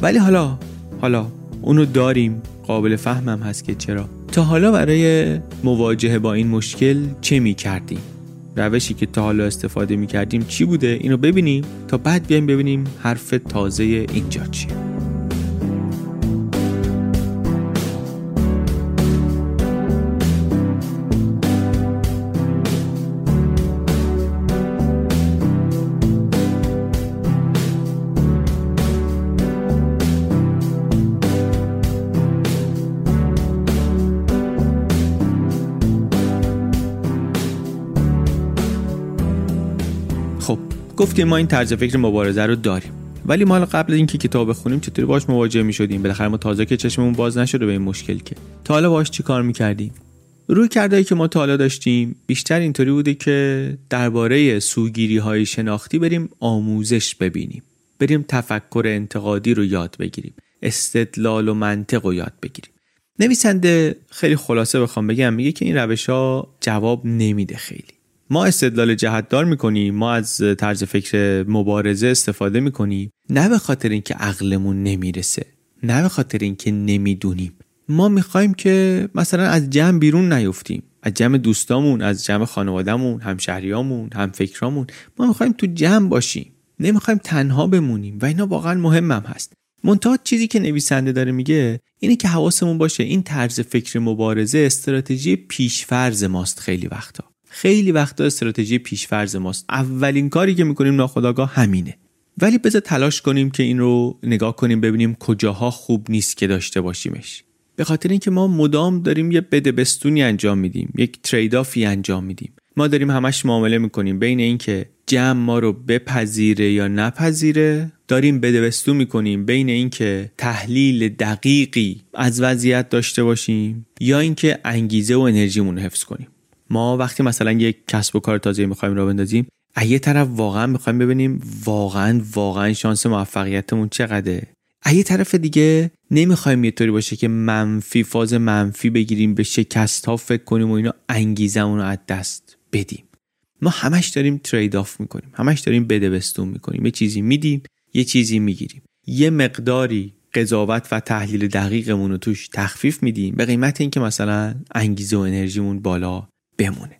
[SPEAKER 2] ولی حالا حالا اونو داریم. قابل فهمم هست که چرا. تا حالا برای مواجهه با این مشکل چه می کردیم روشی که تا حالا استفاده می کردیم چی بوده؟ اینو ببینیم. تا بعد بیایم ببینیم حرف تازه اینجا چیه. گفتیم ما این طرز فکر مبارزه رو داریم. ولی ما قبل اینکه کتاب بخونیم چطوری باش مواجه می‌شدیم؟ بالاخره ما تازه که چشممون باز نشده به این مشکل که. تا حالا باش چی کار می‌کردیم؟ روی کردهایی که ما تا حالا داشتیم بیشتر اینطوری بوده که درباره سوگیری های شناختی بریم آموزش ببینیم. بریم تفکر انتقادی رو یاد بگیریم. استدلال و منطق رو یاد بگیریم. نویسنده خیلی خلاصه بخوام بگم میگه که این روش ها جواب نمیده خیلی. ما استدلال جهتدار می‌کنیم ما از طرز فکر مبارزه استفاده می‌کنیم نه به خاطر اینکه عقلمون نمی‌رسه نه به خاطر اینکه نمی‌دونیم. ما می‌خوایم که مثلا از جمع بیرون نیفتیم. از جمع دوستامون از جمع خانوادهمون همشهریامون هم فکرامون ما می‌خوایم تو جمع باشیم. نمی‌خوایم تنها بمونیم و اینا واقعا مهمم هست. منتها چیزی که نویسنده داره میگه اینه که حواسمون باشه این طرز فکر مبارزه استراتژی پیشفرز ماست خیلی وقتا. خیلی وقتا استراتژی پیشفرز ماست. اولین کاری که می‌کنیم ناخداگاه همینه. ولی بذار تلاش کنیم که این رو نگاه کنیم ببینیم کجاها خوب نیست که داشته باشیمش. به خاطر اینکه ما مدام داریم یه بده بستونی انجام میدیم یک تریدافی انجام میدیم. ما داریم همش معامله می‌کنیم. بین اینکه جمع ما رو بپذیره یا نپذیره داریم بدبستو می‌کنیم. بین اینکه تحلیل دقیقی از وضعیت داشته باشیم یا اینکه انگیزه و انرژیمون رو حفظ کنیم. ما وقتی مثلا یک کسب و کار تازه می‌خوایم را بندازیم از یه طرف واقعا می‌خوایم ببینیم واقعا واقعا شانس موفقیتمون چقدره. از یه طرف دیگه نمی‌خوایم یه طوری باشه که منفی فاز منفی بگیریم به شکست ها فکر کنیم و اینا انگیزمون رو از دست بدیم. ما همش داریم ترید آف می‌کنیم همش داریم بده بستون می‌کنیم. یه چیزی میدیم یه چیزی می‌گیریم. یه مقداری قضاوت و تحلیل دقیقمون رو توش تخفیف میدیم به قیمت اینکه مثلا انگیزه و انرژیمون بالا بمونه.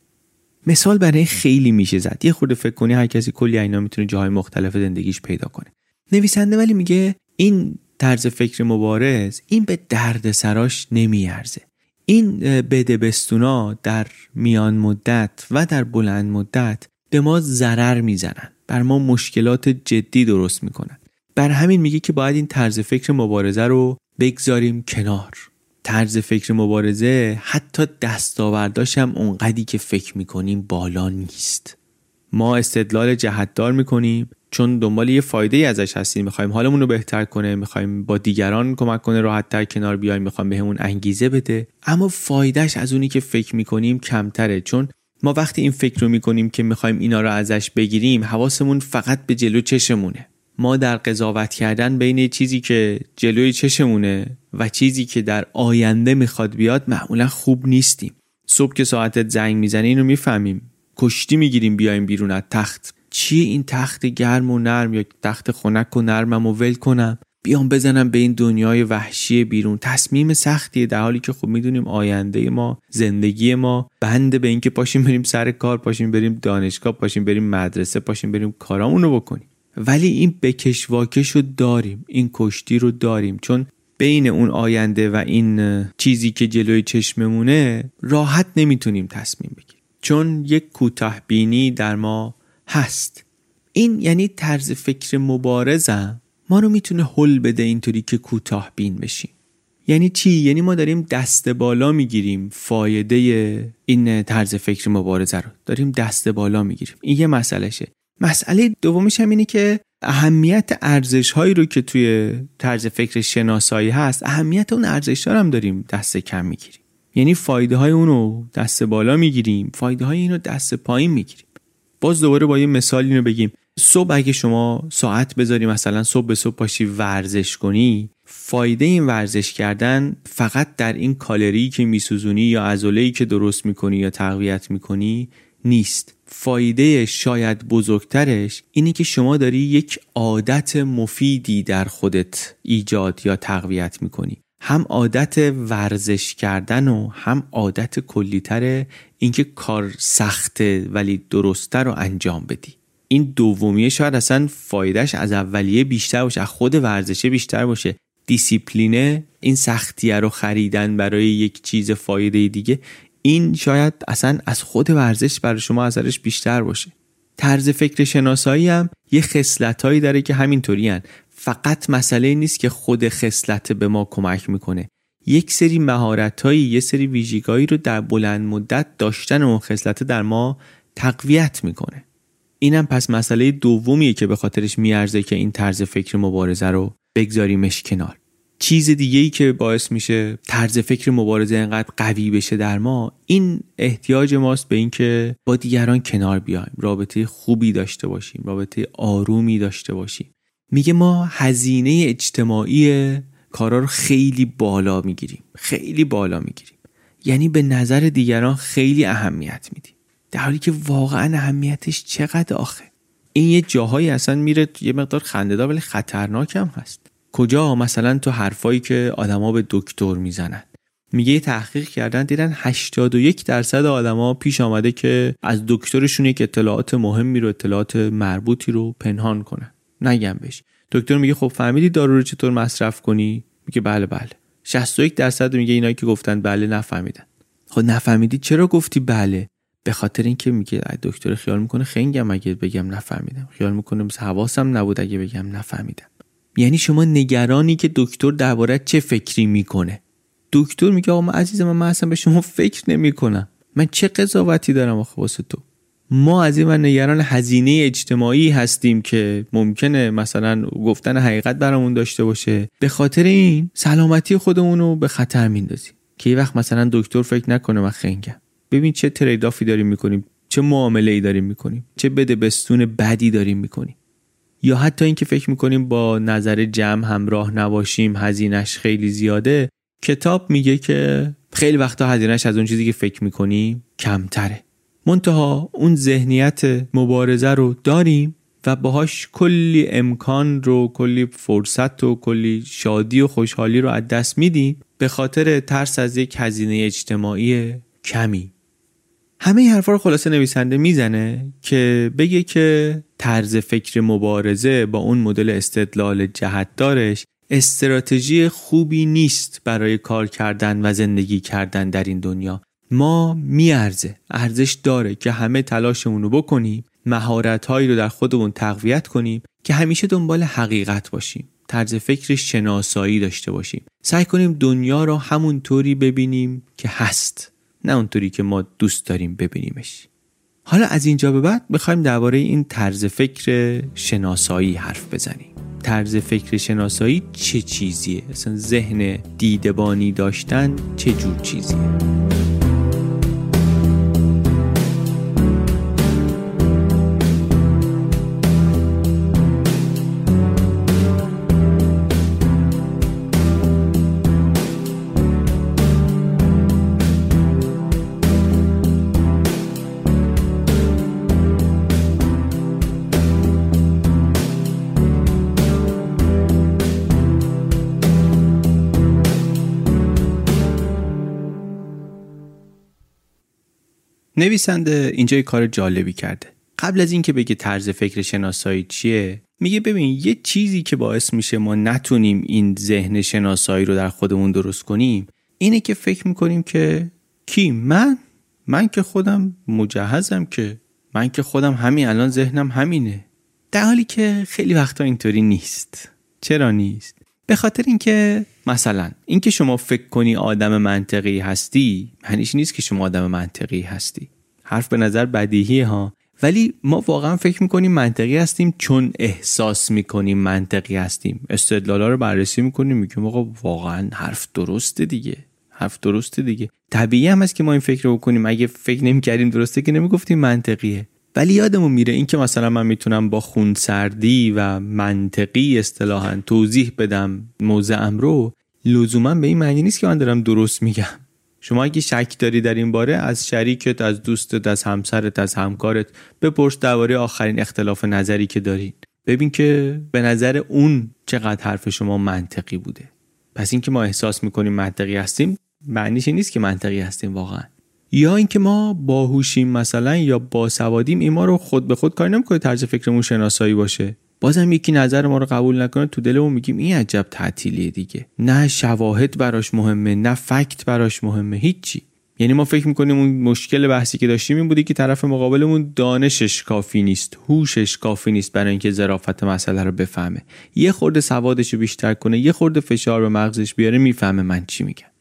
[SPEAKER 2] مثال برای خیلی میشه زد. یه خورده فکر کنی هر کسی کلی اینا می‌تونه جاهای مختلف زندگیش پیدا کنه. نویسنده ولی میگه این طرز فکر مبارز این به درد سراش نمیارزه. این بدبستونا در میان مدت و در بلند مدت به ما ضرر می‌زنن. بر ما مشکلات جدی درست می‌کنن. بر همین میگه که باید این طرز فکر مبارزه رو بگذاریم کنار. طرز فکر مبارزه حتی دستاورداش هم اونقدی که فکر می‌کنیم بالا نیست. ما استدلال جهتدار می‌کنیم چون دنبال یه فایده ای ازش هستیم. می‌خوایم حالمون رو بهتر کنه می‌خوایم با دیگران کمک کنه راحت تر کنار بیایم می‌خوایم بهمون انگیزه بده. اما فایدهش از اونی که فکر می‌کنیم کمتره چون ما وقتی این فکر رو می‌کنیم که می‌خوایم اینا رو ازش بگیریم حواسمون فقط به جلو چشمونه. ما در قضاوت کردن بین چیزی که جلوی چشمونه و چیزی که در آینده می‌خواد بیاد معمولا خوب نیستیم. صبح که ساعتت زنگ می‌زنه اینو می‌فهمیم. کشتی می‌گیریم بیایم بیرون از تخت. چیه این تخت گرم و نرم یا تخت خنک و نرمم و ول کنم؟ بیام بزنم به این دنیای وحشی بیرون. تصمیم سختیه در حالی که خب می‌دونیم آینده ما زندگی ما بنده به اینکه پاشیم بریم سر کار پاشیم بریم دانشگاه پاشیم بریم مدرسه پاشیم بریم کارامون بکنیم. ولی این بکش واکش رو داریم. این کشتی رو داریم. چون بین اون آینده و این چیزی که جلوی چشممونه راحت نمی‌تونیم تصمیم بگیریم. چون یک کوتاه بینی در ما هست. این یعنی طرز فکر مبارزم ما رو می‌تونه حل بده اینطوری که کوتاه بین بشیم. یعنی چی؟ یعنی ما داریم دست بالا می‌گیریم فایده این طرز فکر مبارزه رو. داریم دست بالا می‌گیریم. این یه مسئلهشه. مسئله دومش هم اینه که اهمیت ارزش هایی رو که توی طرز فکر شناسایی هست اهمیت اون ارزش هم داریم دست کم می‌گیریم. یعنی فایده های اون رو دست بالا می‌گیریم فایده های این رو دست پایین می‌گیریم. باز دوباره با یه مثال اینو بگیم. صبح اگه شما ساعت بذاری مثلا صبح به صبح پاشی ورزش کنی فایده این ورزش کردن فقط در این کالری که میسوزونی یا عضله‌ای که درست می‌کنی یا تقویت می‌کنی نیست. فایده شاید بزرگترش اینه که شما داری یک عادت مفیدی در خودت ایجاد یا تقویت می‌کنی. هم عادت ورزش کردن و هم عادت کلیتر اینکه کار سخته ولی درسته رو انجام بدی. این دومیه شاید اصلا فایدهش از اولیه بیشتر باشه از خود ورزشه بیشتر باشه. دیسیپلینه این سختیه رو خریدن برای یک چیز فایده دیگه این شاید اصلا از خود ورزش برای شما اثرش بیشتر باشه. طرز فکر شناسایی هم یه خصلتایی داره که همینطوری فقط مسئله نیست که خود خصلت به ما کمک می‌کنه. یک سری مهارتهایی یه سری ویژگایی رو در بلند مدت داشتن اون خصلت در ما تقویت می‌کنه. اینم پس مسئله دومیه که به خاطرش میارزه که این طرز فکر مبارزه رو بگذاریمش کنار. چیز دیگه ای که باعث میشه طرز فکر مبارزه انقدر قوی بشه در ما این احتیاج ماست به اینکه با دیگران کنار بیایم رابطه خوبی داشته باشیم رابطه آرومی داشته باشیم. میگه ما هزینه اجتماعی کارا رو خیلی بالا می‌گیریم خیلی بالا می‌گیریم. یعنی به نظر دیگران خیلی اهمیت میدیم. در حالی که واقعا اهمیتش چقدر آخه؟ این یه جاهایی اصلا میره یه مقدار خندهدار ولی خطرناک هم هست. کجا مثلا تو حرفایی که آدما به دکتر می‌زنن؟ میگه تحقیق کردن دیدن 81 درصد آدما پیش آمده که از دکترشون یک اطلاعات مهمی رو اطلاعات مربوطی رو پنهان کنن. نگم بهش. دکتر میگه خب فهمیدی دارو رو چطور مصرف کنی؟ میگه بله بله. 61 درصد میگه اینایی که گفتن بله نفهمیدن. خب نفهمیدی؟ چرا گفتی بله؟ به خاطر اینکه میگه دکتر خیال می‌کنه خنگم اگه بگم نفهمیدم. خیال می‌کنه مثل حواسم نبود اگه بگم نفهمیدم. یعنی شما نگرانی که دکتر درباره چه فکری می‌کنه. دکتر میگه آقا من عزیزم من اصلا به شما فکر نمی‌کنم. من چه قضاوتی دارم آخه واسه تو؟ ما از این من نگران هزینه اجتماعی هستیم که ممکنه مثلا گفتن حقیقت برامون داشته باشه. به خاطر این سلامتی خودمون رو به خطر میندازیم که یه وقت مثلا دکتر فکر نکنه من خنگم. ببین چه تریدافی داریم می‌کنیم چه معامله ای داریم می‌کنیم چه بده بستون بدی داریم می‌کنیم. یا حتی اینکه فکر می‌کنیم با نظر جمع همراه نباشیم هزینش خیلی زیاده کتاب میگه که خیلی وقتا هزینهش از اون چیزی که فکر می‌کنیم کمتره. منتها اون ذهنیت مبارزه رو داریم و باهاش کلی امکان رو کلی فرصت و کلی شادی و خوشحالی رو از دست میدیم به خاطر ترس از یک هزینه اجتماعی کمی. همه حرفا رو خلاصه نویسنده می‌زنه که بگه که طرز فکر مبارزه با اون مدل استدلال جهتدارش استراتژی خوبی نیست برای کار کردن و زندگی کردن در این دنیا. ما میارزه ارزش داره که همه تلاشمون رو بکنیم مهارتهایی رو در خودمون تقویت کنیم که همیشه دنبال حقیقت باشیم طرز فکر شناسایی داشته باشیم. سعی کنیم دنیا رو همون طوری ببینیم که هست. نه اونطوری که ما دوست داریم ببینیمش. حالا از اینجا به بعد می‌خوایم درباره این طرز فکر شناسایی حرف بزنیم. طرز فکر شناسایی چه چیزیه؟ اصلا ذهن دیدبانی داشتن چه جور چیزیه؟ نویسنده اینجا یه کار جالبی کرده. قبل از اینکه بگه طرز فکر شناسایی چیه میگه ببین یه چیزی که باعث میشه ما نتونیم این ذهن شناسایی رو در خودمون درست کنیم اینه که فکر می‌کنیم که کی؟ من؟ من که خودم مجهزم که من که خودم همین الان ذهنم همینه. در حالی که خیلی وقتا اینطوری نیست. چرا نیست؟ به خاطر اینکه مثلا اینکه شما فکر کنی آدم منطقی هستی معنیش نیست که شما آدم منطقی هستی. حرف به نظر بدیهی ها. ولی ما واقعا فکر می‌کنیم منطقی هستیم چون احساس می‌کنیم منطقی هستیم. استدلالا رو بررسی می‌کنیم میگیم آقا واقعا حرف درسته دیگه. حرف درسته دیگه. طبیعی هم هست که ما این فکر رو بکنیم. اگه فکر نمی‌کردیم درسته که نمی‌گفتیم منطقیه. ولی یادمون میره اینکه مثلا من می‌تونم با خونسردی و منطقی اصطلاحا توضیح بدم موضعم رو لزوما به این معنی نیست که من دارم درست میگم. شما اگه شک داری در این باره از شریکت از دوستت از همسرت از همکارت بپرس درباره آخرین اختلاف نظری که دارین. ببین که به نظر اون چقدر حرف شما منطقی بوده. پس اینکه ما احساس می‌کنیم منطقی هستیم معنیش نیست که منطقی هستیم واقعا. یا اینکه ما باهوشیم مثلا یا باسوادیم این ما رو خود به خود کار نمی‌کنه طرز فکرمون شناسایی باشه. بازم یکی نظر ما رو قبول نکنه تو دلمون میگیم این عجب تعطیلیه دیگه. نه شواهد براش مهمه نه فکت براش مهمه هیچی. یعنی ما فکر می‌کنیم اون مشکل بحثی که داشتیم این بودی که طرف مقابلمون دانشش کافی نیست هوشش کافی نیست برای اینکه ظرافت مسئله رو بفهمه. یه خورده سوادش رو بیشتر کنه یه خورده فشار به مغزش بیاره می‌فهمه من چی میگم.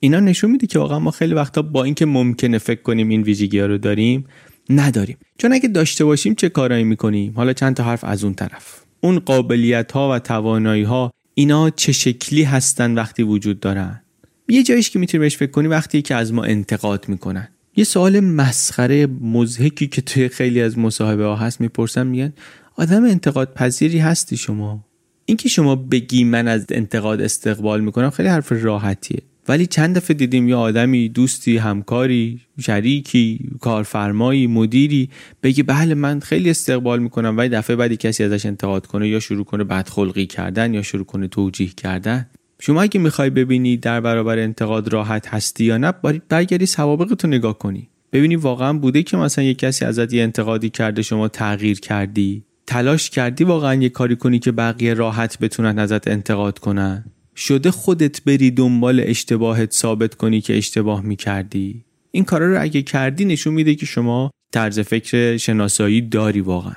[SPEAKER 2] اینا نشون میده که واقعا ما خیلی وقتا با اینکه ممکنه فکر کنیم این ویژگی ها رو داریم نداریم. چون اگه داشته باشیم چه کارایی می‌کنیم؟ حالا چند تا حرف از اون طرف. اون قابلیت ها و توانایی ها اینا چه شکلی هستن وقتی وجود دارن؟ یه جایش که می‌تونی بهش فکر کنی وقتی که از ما انتقاد می‌کنن. یه سوال مسخره مزهکی که توی خیلی از مصاحبه ها هست می‌پرسن میگن آدم انتقاد پذیری هستی شما؟ اینکه شما بگی من از انتقاد استقبال می‌کنم خیلی حرف راحتیه. ولی چند دفعه دیدیم یه آدمی دوستی همکاری شریکی کارفرمایی مدیری بگی بله من خیلی استقبال می‌کنم ولی دفعه بعدی کسی ازش انتقاد کنه یا شروع کنه بدخلقی کردن یا شروع کنه توجیه کردن. شما اگه می‌خوای ببینی در برابر انتقاد راحت هستی یا نه برگردی سوابقتو نگاه کنی. ببینی واقعا بوده که مثلا یه کسی ازت یه انتقادی کرده شما تغییر کردی تلاش کردی واقعا یه کاری کنی که بقیه راحت بتونن ازت انتقاد کنن؟ شده خودت بری دنبال اشتباهت ثابت کنی که اشتباه می‌کردی. این کارا رو اگه کردی نشون میده که شما طرز فکر شناسایی داری واقعا.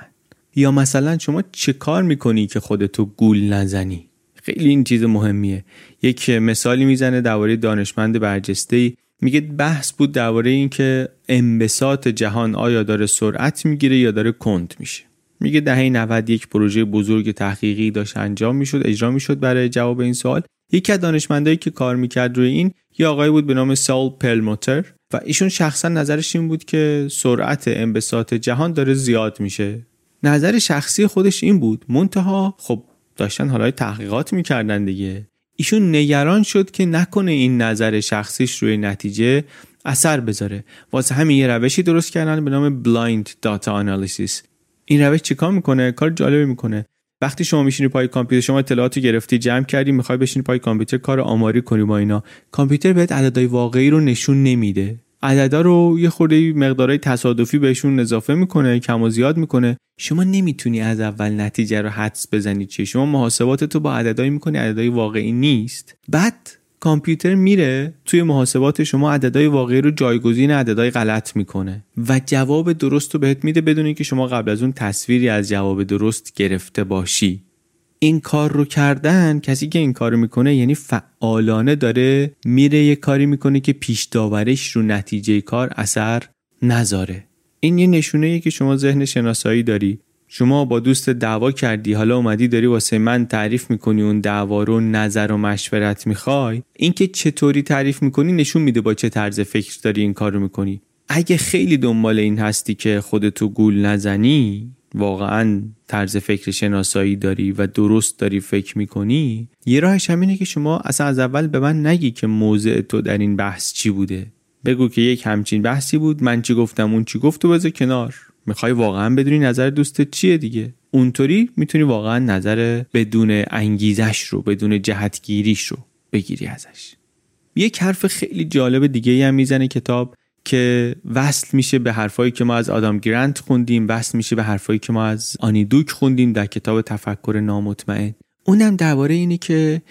[SPEAKER 2] یا مثلا شما چه کار می‌کنی که خودتو گول نزنی؟ خیلی این چیز مهمیه. یک مثالی می‌زنه درباره دانشمند برجسته میگه بحث بود درباره اینکه انبساط جهان آیا داره سرعت می‌گیره یا داره کند میشه. میگه دهه 90 یک پروژه بزرگ تحقیقی داشت انجام می‌شد اجرا می‌شد برای جواب این سوال. یکی از دانشمندایی که کار می‌کرد روی این یه آقای بود به نام سال پلموتر و ایشون شخصا نظرش این بود که سرعت انبساط جهان داره زیاد میشه. نظر شخصی خودش این بود منتها خب داشتن حالا تحقیقات می‌کردن دیگه. ایشون نگران شد که نکنه این نظر شخصیش روی نتیجه اثر بذاره. واسه همین یه روشی درست کردن به نام blind data analysis این روش چیکار می‌کنه؟ کار جالبی می‌کنه. وقتی شما میشینی پای کامپیوتر شما اطلاعاتو گرفتی جمع کردی می‌خوای بشینی پای کامپیوتر کار آماری کنی با اینا. کامپیوتر بهت عددهای واقعی رو نشون نمیده. عددا رو یه خورده مقدارهای تصادفی بهشون اضافه می‌کنه کم و زیاد می‌کنه. شما نمی‌تونی از اول نتیجه رو حدس بزنی چیه. شما محاسبات تو با عددهایی می‌کنی عددهای واقعی نیست. بعد کامپیوتر میره توی محاسبات شما عددهای واقعی رو جایگزین عددهای غلط می‌کنه. و جواب درست رو بهت میده بدون که شما قبل از اون تصویری از جواب درست گرفته باشی. این کار رو کردن کسی که این کار می‌کنه یعنی فعالانه داره میره یه کاری می‌کنه که پیش داورش رو نتیجه کار اثر نذاره. این یه نشونه که شما ذهن شناسایی داری. شما با دوست دعوا کردی حالا اومدی داری واسه من تعریف می‌کنی اون دعوا رو نظر و مشورت می‌خوای؟ اینکه چطوری تعریف می‌کنی نشون میده با چه طرز فکر داری این کار رو می‌کنی. اگه خیلی دنبال این هستی که خودتو گول نزنی واقعا طرز فکر شناسایی داری و درست داری فکر می‌کنی یه راهش همینه که شما اصلا از اول به من نگی که موضع تو در این بحث چی بوده. بگو که یک همچین بحثی بود من چی گفتم اون چی گفت و بذار کنار. می‌خوای واقعا بدونی نظر دوستت چیه دیگه. اونطوری می‌تونی واقعا نظر بدون انگیزش رو بدون جهتگیریش رو بگیری ازش. یک حرف خیلی جالب دیگه هم می‌زنه کتاب که وصل میشه به حرفایی که ما از آدام گرانت خوندیم وصل میشه به حرفایی که ما از آنی دوک خوندیم در کتاب تفکر نامطمئن. اونم درباره اینه که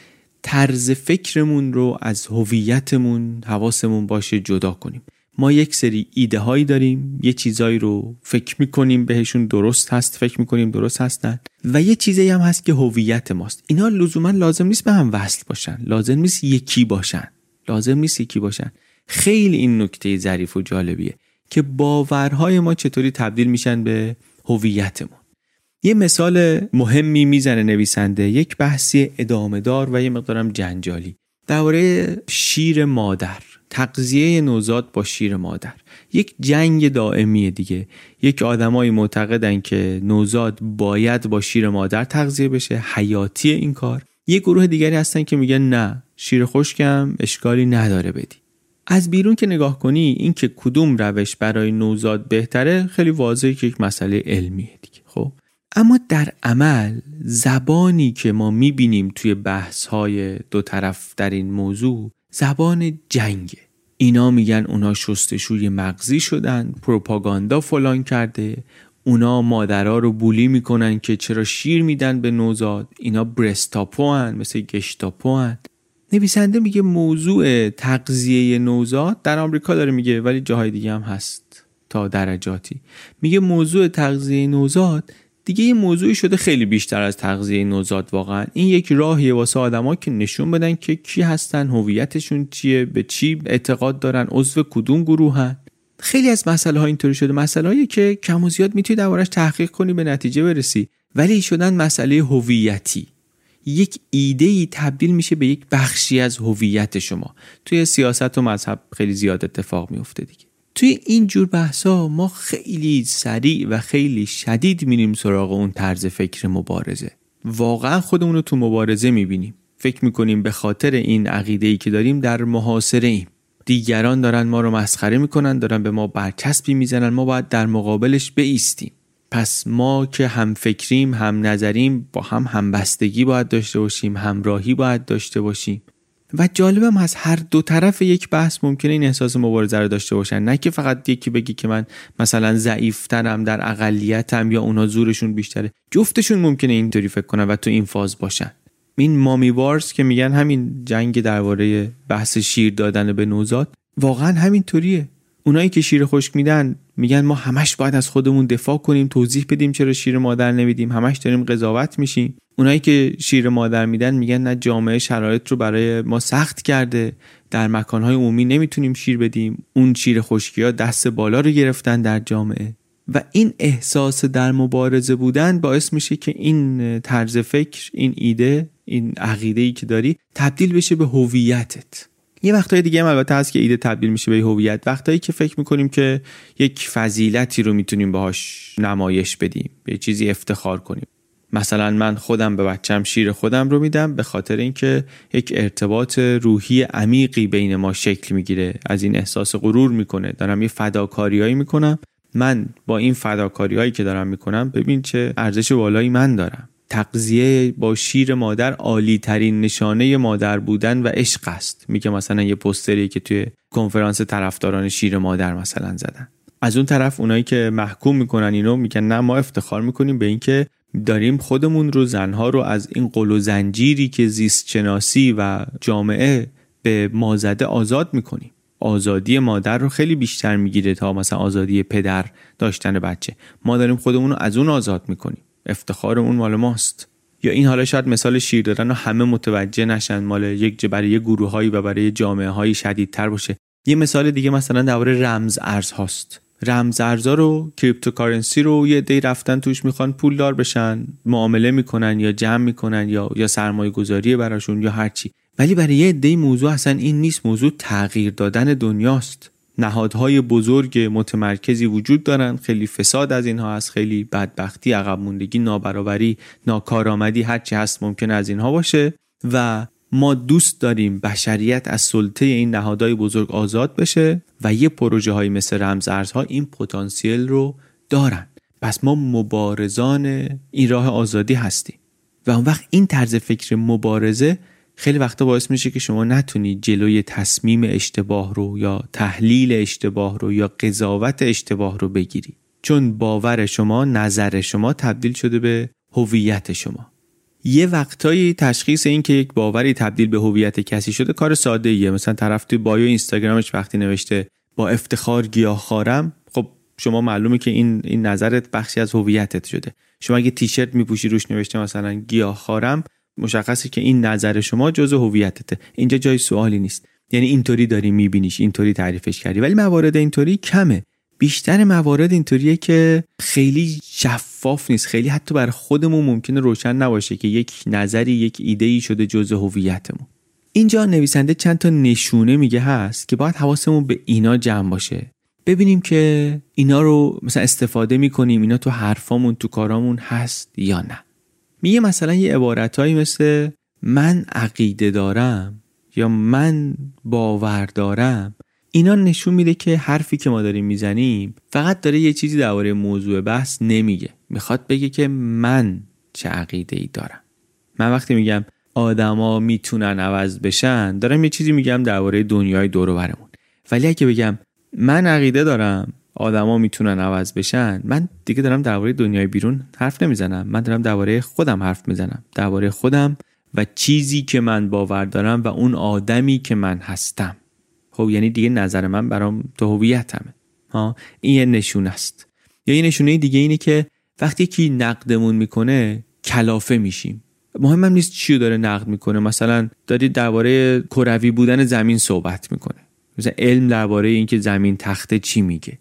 [SPEAKER 2] طرز فکرمون رو از هویتمون حواسمون باشه جدا کنیم. ما یک سری ایده هایی داریم یه چیزایی رو فکر می‌کنیم بهشون درست هست فکر می‌کنیم درست هستن و یه چیزی هم هست که هویت ماست. اینا لزوما لازم نیست به هم وصل باشن. لازم نیست یکی باشن. لازم نیست یکی باشن. خیلی این نکته ظریف و جالبیه که باورهای ما چطوری تبدیل میشن به هویتمون. یه مثال مهمی می‌زنه نویسنده. یک بحثی ادامه دار و یه مقدارم جنجالی. درباره شیر مادر. تقضیه نوزاد با شیر مادر. یک جنگ دائمی دیگه. یک آدمایی معتقدن که نوزاد باید با شیر مادر تغذیه بشه. حیاتی این کار. یه گروه دیگری هستن که میگن نه شیر خشکم اشکالی نداره بدی. از بیرون که نگاه کنی این که کدوم روش برای نوزاد بهتره خیلی واضحه که یک مسئله علمیه دیگه. خب؟ اما در عمل زبانی که ما می‌بینیم توی بحث های دو طرف در این موضوع زبان جنگه. اینا میگن اونا شستشوی مغزی شدن پروپاگاندا فلان کرده اونا مادرها رو بولی می‌کنن که چرا شیر میدن به نوزاد. اینا برستاپو هن مثل گشتاپو هن نویسنده میگه موضوع تغذیه نوزاد در آمریکا داره میگه ولی جاهای دیگه هم هست تا درجاتی. میگه موضوع تغذیه نوزاد دیگه یه موضوعی شده خیلی بیشتر از تغذیه نوزاد واقعا. این یک راهیه واسه آدما که نشون بدن که کی هستن هویتشون چیه به چی اعتقاد دارن عضو کدوم گروهن. خیلی از مسئله ها اینطوری شده. مسئله که کم و زیاد می‌تونی دربارش تحقیق کنی به نتیجه برسی. ولی شدن مسئله هویتی. یک ایده ای تبدیل میشه به یک بخشی از هویت شما. توی سیاست و مذهب خیلی زیاد اتفاق میفته دیگه. توی این جور بحثا ما خیلی سریع و خیلی شدید میریم سراغ اون طرز فکر مبارزه. واقعا خودمون رو تو مبارزه می‌بینیم. فکر می‌کنیم به خاطر این عقیده ای که داریم در محاصره ایم. دیگران دارن ما رو مسخره می‌کنن دارن به ما برچسبی می‌زنن ما باید در مقابلش بیستیم پس ما که هم فکریم هم نظریم با هم همبستگی باید داشته باشیم همراهی باید داشته باشیم. و جالبم هست هر دو طرف یک بحث ممکنه این احساس مبارزه رو داشته باشن. نه که فقط یکی بگی که من مثلا ضعیفترم در اقلیتم یا اونا زورشون بیشتره. جفتشون ممکنه اینطوری فکر کنن و تو این فاز باشن. این مامی وارز که میگن همین جنگ درباره بحث شیر دادن به نوزاد واقعا همینطوریه. اونایی که شیر خشک میدن میگن ما همش باید از خودمون دفاع کنیم توضیح بدیم چرا شیر مادر نمیدیم همش داریم قضاوت میشیم. اونایی که شیر مادر میدن میگن نه جامعه شرایط رو برای ما سخت کرده در مکانهای عمومی نمی‌تونیم شیر بدیم. اون شیر خشکی ها دست بالا رو گرفتن در جامعه. و این احساس در مبارزه بودن باعث میشه که این طرز فکر این ایده این عقیده ای که داری تبدیل بشه به هویتت. یه وقتای دیگه هم البته هست که ایده تبدیل میشه به هویت. وقتایی که فکر می‌کنیم که یک فضیلتی رو می‌تونیم باهاش نمایش بدیم به چیزی افتخار کنیم. مثلا من خودم به بچم شیر خودم رو میدم به خاطر اینکه یک ارتباط روحی عمیقی بین ما شکل می‌گیره. از این احساس غرور می‌کنه. دارم یه فداکاریایی می‌کنم. من با این فداکاریهایی که دارم می‌کنم ببین چه ارزش بالایی من دارم. تقضیه با شیر مادر عالی ترین نشانه مادر بودن و عشق است. میگه مثلا یه پستری که توی کنفرانس طرفداران شیر مادر مثلا زدن. از اون طرف اونایی که محکوم می‌کنن اینو میگن نه ما افتخار می‌کنیم به اینکه داریم خودمون رو زنها رو از این قل و زنجیری که زیست شناسی و جامعه به ما زده آزاد می‌کنیم. آزادی مادر رو خیلی بیشتر می‌گیره تا مثلا آزادی پدر داشتن بچه. ما داریم خودمون رو از اون آزاد می‌کنیم. افتخار اون مال ماست. یا این حالا شاید مثال شیر دادن و همه متوجه نشن. مال یک برای یه گروههایی و برای جامعه هایی شدیدتر باشه. یه مثال دیگه مثلا درباره رمز ارز هاست. رمز ارزا رو cryptocurrency رو یه عده‌ای رفتن توش می‌خوان پولدار بشن معامله می‌کنن یا جمع می‌کنن یا یا سرمایه گذاری براشون یا هرچی. ولی برای یه عده‌ای موضوع اصلا این نیست. موضوع تغییر دادن دنیاست. نهادهای بزرگ متمرکزی وجود دارن خیلی فساد از اینها هست خیلی بدبختی عقب موندگی نابرابری ناکارآمدی هرچی هست ممکن از اینها باشه. و ما دوست داریم بشریت از سلطه این نهادهای بزرگ آزاد بشه و یه پروژه های مثل رمز ارزها این پتانسیل رو دارن. پس ما مبارزان این راه آزادی هستیم. و اون وقت این طرز فکر مبارزه خیلی وقتا باعث میشه که شما نتونی جلوی تصمیم اشتباه رو یا تحلیل اشتباه رو یا قضاوت اشتباه رو بگیری. چون باور شما نظر شما تبدیل شده به هویت شما. یه وقتایی تشخیص این که یک باوری تبدیل به هویت کسی شده کار ساده ایه مثلا طرف توی بایو اینستاگرامش وقتی نوشته با افتخار خارم خب شما معلومه که این این نظرت بخشی از هویتت شده. شما اگه تیشرت میپوشی روش نوشته مثلا خارم مشخصه که این نظر شما جزء هویتته. اینجا جای سوالی نیست. یعنی اینطوری داری میبینیش اینطوری تعریفش کردی. ولی موارد اینطوری کمه. بیشتر موارد اینطوریه که خیلی شفاف نیست. خیلی حتی بر خودمون ممکنه روشن نباشه که یک نظری یک ایده ای شده جزء هویتمون. اینجا نویسنده چند تا نشونه میگه هست که باید حواسمون به اینا جمع باشه. ببینیم که اینا رو مثلا استفاده می‌کنیم. اینا تو حرفامون تو کارامون هست یا نه. میگه مثلا یه عبارتهایی مثل من عقیده دارم یا من باور دارم. اینا نشون میده که حرفی که ما داریم می‌زنیم فقط داره یه چیزی درباره موضوع بحث نمیگه. می‌خواد بگه که من چه عقیده ای دارم. من وقتی میگم آدما می‌تونن عوض بشن دارم یه چیزی میگم درباره دنیای دور برمون. ولی اگه بگم من عقیده دارم آدما می‌تونن عوض بشن. من دیگه دارم درباره دنیای بیرون حرف نمی‌زنم. من دارم درباره خودم حرف می‌زنم. درباره خودم و چیزی که من باور دارم و اون آدمی که من هستم. خب یعنی دیگه نظر من برام تو هویتمه. ها؟ این یه نشون است. یا یه نشونه دیگه اینه که وقتی یکی نقدمون می‌کنه کلافه میشیم. مهمم نیست چی داره نقد می‌کنه. مثلا دارید درباره کروی بودن زمین صحبت می‌کنه مثلا علم درباره اینکه زمین تخته چی میگه.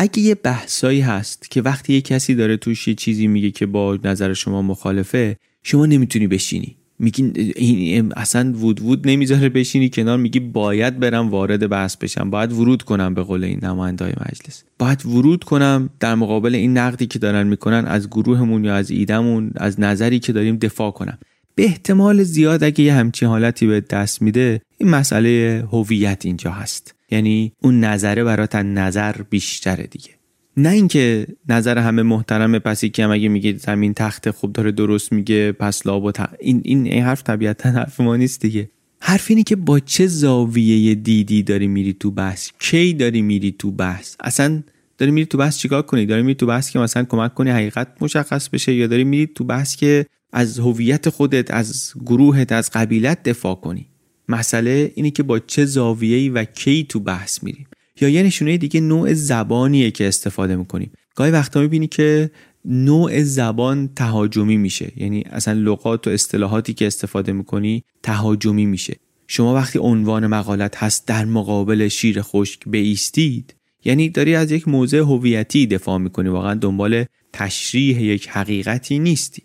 [SPEAKER 2] اگه یه بحثایی هست که وقتی یه کسی داره توش یه چیزی میگه که با نظر شما مخالفه شما نمی‌تونی بشینی. میگی این اصلا وود وود نمی‌ذاره بشینی کنار میگی باید برم وارد بحث بشم. باید ورود کنم به قول این نماینده مجلس. باید ورود کنم در مقابل این نقدی که دارن می‌کنن از گروهمون یا از ایدمون از نظری که داریم دفاع کنم. به احتمال زیاد اگه یه همچین حالتی به دست میده این مسئله هویت اینجا هست. یعنی اون نظره برات نظر بیشتره دیگه. نه اینکه نظر همه محترمه پس که هم اگه میگه زمین تخت خوب داره درست میگه پس لاب و این, این این حرف طبیعتا حرف ما نیست دیگه. حرف اینه که با چه زاویه دیدی داری میری تو بحث؟ کی داری میری تو بحث؟ اصلا داری میری تو بحث چیکار کنی؟ داری میری تو بحث که مثلا کمک کنی حقیقت مشخص بشه یا داری میری تو بحث که از هویت خودت از گروهت از قبیلت دفاع کنی؟ مسئله اینه که با چه زاویه‌ای و کی تو بحث میریم. یا یه نشونه دیگه نوع زبانیه که استفاده می‌کنیم. گاهی وقتا می‌بینی که نوع زبان تهاجمی میشه. یعنی اصلا لغات و اصطلاحاتی که استفاده می‌کنی تهاجمی میشه. شما وقتی عنوان مقالت هست در مقابل شیر خشک بیستید یعنی داری از یک موضع هویتی دفاع می‌کنی. واقعا دنبال تشریح یک حقیقتی نیستی.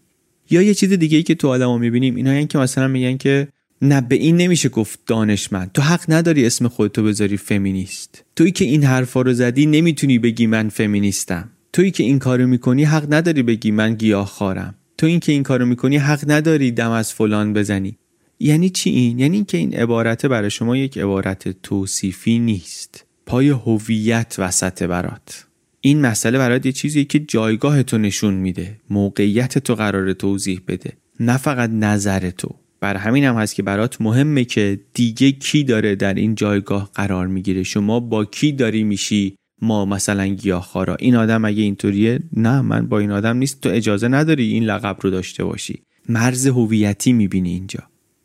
[SPEAKER 2] یا یه چیز دیگه ای که تو آدما می‌بینیم اینا که مثلا میگن که نه به این نمیشه گفت دانشمند. تو حق نداری اسم خودتو بذاری فمینیست. تویی که این حرفا رو زدی نمی‌تونی بگی من فمینیستم. تویی که این کارو می‌کنی حق نداری بگی من گیاه خارم. تو این که این کارو می‌کنی حق نداری دم از فلان بزنی. یعنی چی این؟ یعنی اینکه این عبارت برای شما یک عبارت توصیفی نیست. پای هویت وسط برات. این مسئله برات یه چیزی که جایگاه تو نشون میده. موقعیت تو قرار توضیح بده. نه فقط نظر تو. بر همین هم هست که برات مهمه که دیگه کی داره در این جایگاه قرار می‌گیره؟ شما با کی داری میشی؟ ما مثلا گیاهخوارا. این آدم اگه اینطوریه نه من با این آدم نیست. تو اجازه نداری این لقب رو داشته باشی. مرز هویتی می‌بینی اینجا.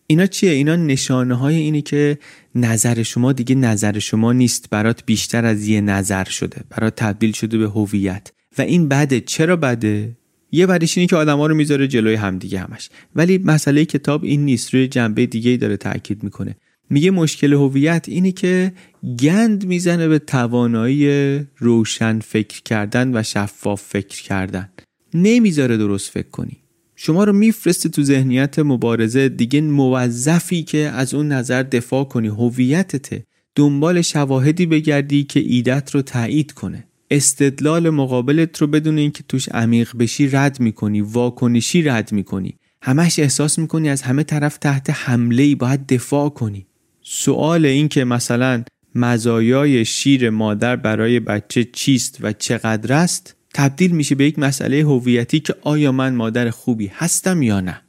[SPEAKER 2] اینا چیه؟ اینا نشانه های اینی که نظر شما دیگه نظر شما نیست. برات بیشتر از یه نظر شده. برات تبدیل شده به هویت. و این بده چرا بده یه بعدش اینه که آدما رو می‌ذاره جلوی همدیگه همش. ولی مسئله کتاب این نیست روی جنبه دیگه داره تاکید می‌کنه. میگه مشکل هویت اینه که گند می‌زنه به توانایی روشن فکر کردن و شفاف فکر کردن. نمی‌ذاره درست فکر کنی. شما رو میفرسته تو ذهنیت مبارزه دیگه موظفی که از اون نظر دفاع کنی هویتته. دنبال شواهدی بگردی که ایدت رو تایید کنه. استدلال مقابلت رو بدون اینکه توش عمیق بشی رد می‌کنی واکنشی رد می‌کنی. همش احساس می‌کنی از همه طرف تحت حمله ای باید دفاع کنی. سوال این که مثلا مزایای شیر مادر برای بچه چیست و چقدر است تبدیل میشه به یک مسئله هویتی که آیا من مادر خوبی هستم یا نه؟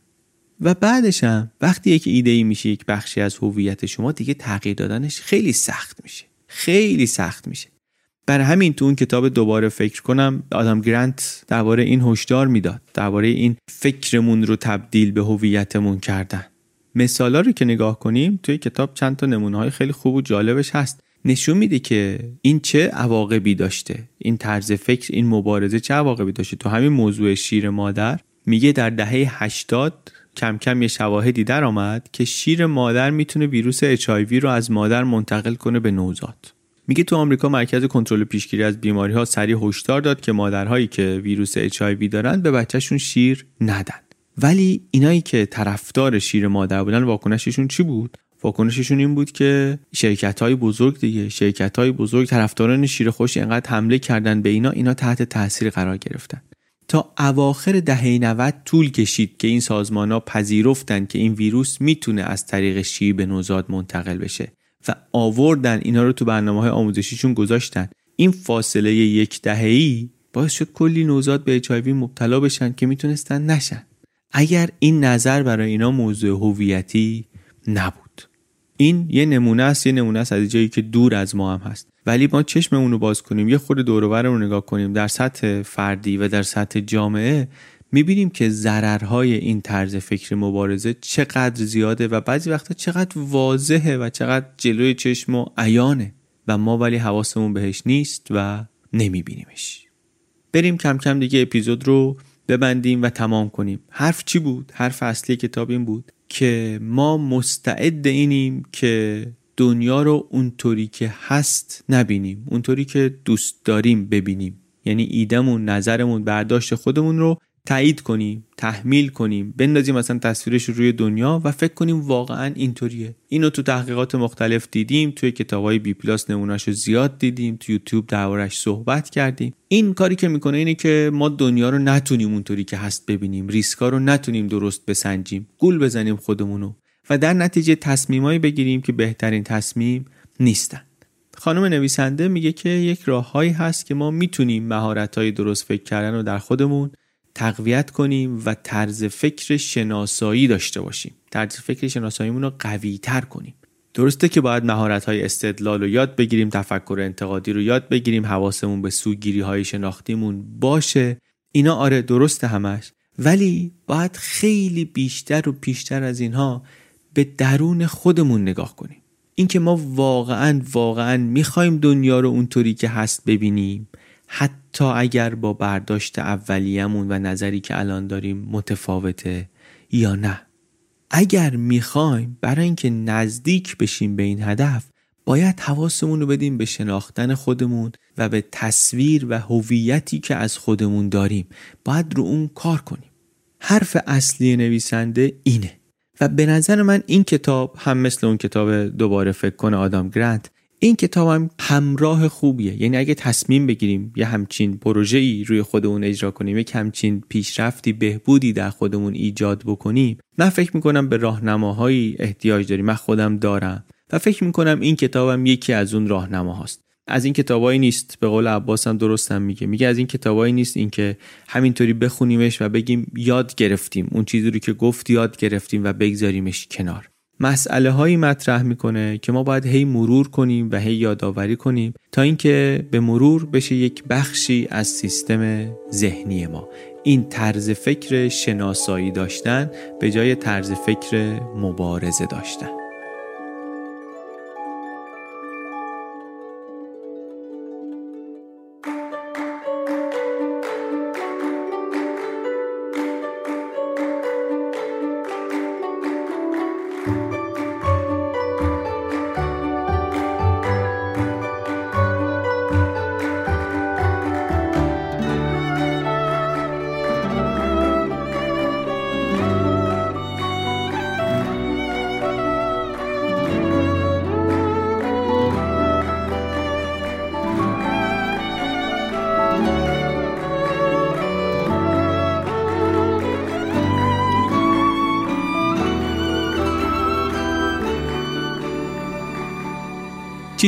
[SPEAKER 2] و بعدش هم وقتی یک ایده ای میشه یک بخشی از هویت شما دیگه تغییر دادنش خیلی سخت میشه. خیلی سخت میشه. بر همین تو اون کتاب دوباره فکر کنم آدم گرانت درباره این هشدار می‌داد درباره این فکرمون رو تبدیل به هویتمون کردن. مثالا رو که نگاه کنیم توی کتاب چند تا نمونه های خیلی خوب و جالبش هست. نشون میده که این چه عواقبی داشته این طرز فکر این مبارزه چه عواقبی داشته. تو همین موضوع شیر مادر میگه در دهه 80 کم کم یه شواهدی در آمد که شیر مادر می‌تونه ویروس اچ رو از مادر منتقل کنه به نوزاد. میگه تو آمریکا مرکز کنترل پیشگیری از بیماری ها سریع هشدار داد که مادرهایی که ویروس اچ دارن به بچهشون شیر ندن. ولی اینایی که طرفدار شیر مادر بودن واکنششون چی بود؟ واکنششون این بود که شرکت های بزرگ دیگه شرکت های بزرگ طرفداران شیر خوش اینقدر حمله کردن به اینا اینا تحت تاثیر قرار گرفتن. تا اواخر دهه 90 طول کشید که این سازمان ها پذیرفتن که این ویروس می‌تونه از طریق شیر به نوزاد منتقل بشه. و آوردن اینا رو تو برنامه های آموزشیشون گذاشتن. این فاصله یک دهه‌ای باعث شد کلی نوزاد به اچ مبتلا بشن که می‌تونستن نشن. اگر این نظر برای اینا موضوع هویتی نبود. این یه نمونه است یه نمونه است از جایی که دور از ما هم هست. ولی ما چشممون باز کنیم یه خود دور رو نگاه کنیم. در سطح فردی و در سطح جامعه می‌بینیم که ضررهای این طرز فکر مبارزه چقدر زیاده و بعضی وقتا چقدر واضحه و چقدر جلوی چشم و عیانه و ما ولی حواسمون بهش نیست و نمیبینیمش. بریم کم کم دیگه اپیزود رو ببندیم و تمام کنیم. حرف چی بود؟ حرف اصلی کتاب این بود که ما مستعد اینیم که دنیا رو اونطوری که هست نبینیم اونطوری که دوست داریم ببینیم. یعنی ایدمون نظرمون برداشت خودمون رو تایید کنیم تحمیل کنیم بندازیم مثلا تصویرش رو روی دنیا و فکر کنیم واقعا اینطوریه. اینو تو تحقیقات مختلف دیدیم توی کتابای بی پلاس نمونهش زیاد دیدیم تو یوتیوب دربارش صحبت کردیم. این کاری که می‌کنه اینه که ما دنیا رو نتونیم اونطوری که هست ببینیم ریسکا رو نتونیم درست بسنجیم گول بزنیم خودمونو و در نتیجه تصمیمایی بگیریم که بهترین تصمیم نیستن. خانم نویسنده میگه که یک راههایی هست که ما می‌تونیم مهارت‌های درست فکر کردن رو در خودمون تقویت کنیم و طرز فکر شناسایی داشته باشیم. طرز فکر شناساییمون رو قوی تر کنیم. درسته که باید مهارت های استدلال رو یاد بگیریم تفکر انتقادی رو یاد بگیریم حواسمون به سوگیری های شناختیمون باشه. اینا آره درسته همش. ولی باید خیلی بیشتر و بیشتر از اینها به درون خودمون نگاه کنیم. اینکه ما واقعا واقعا می‌خوایم دنیا رو اونطوری که هست ببینیم حتی اگر با برداشت اولیه‌مون و نظری که الان داریم متفاوته یا نه. اگر می‌خوایم برای اینکه نزدیک بشیم به این هدف باید حواسمون رو بدیم به شناختن خودمون و به تصویر و هویتی که از خودمون داریم. باید رو اون کار کنیم. حرف اصلی نویسنده اینه. و به نظر من این کتاب هم مثل اون کتاب دوباره فکر کنه آدام گرانت این کتاب هم همراه خوبیه. یعنی اگه تصمیم بگیریم یه همچین پروژه ای روی خودمون اجرا کنیم یک همچین پیشرفتی بهبودی در خودمون ایجاد بکنیم من فکر می‌کنم به راهنماهایی احتیاج داریم. من خودم دارم. و فکر می‌کنم این کتابم یکی از اون راهنماهاست از این کتابایی نیست. به قول عباس هم درستم میگه. میگه از این کتابایی نیست اینکه همینطوری بخونیمش و بگیم یاد گرفتیم. اون چیزی رو که گفت یاد گرفتیم و بگذاریمش کنار. مسئله هایی مطرح می‌کنه که ما باید هی مرور کنیم و هی یادآوری کنیم تا اینکه به مرور بشه یک بخشی از سیستم ذهنی ما. این طرز فکر شناسایی داشتن به جای طرز فکر مبارزه داشتن.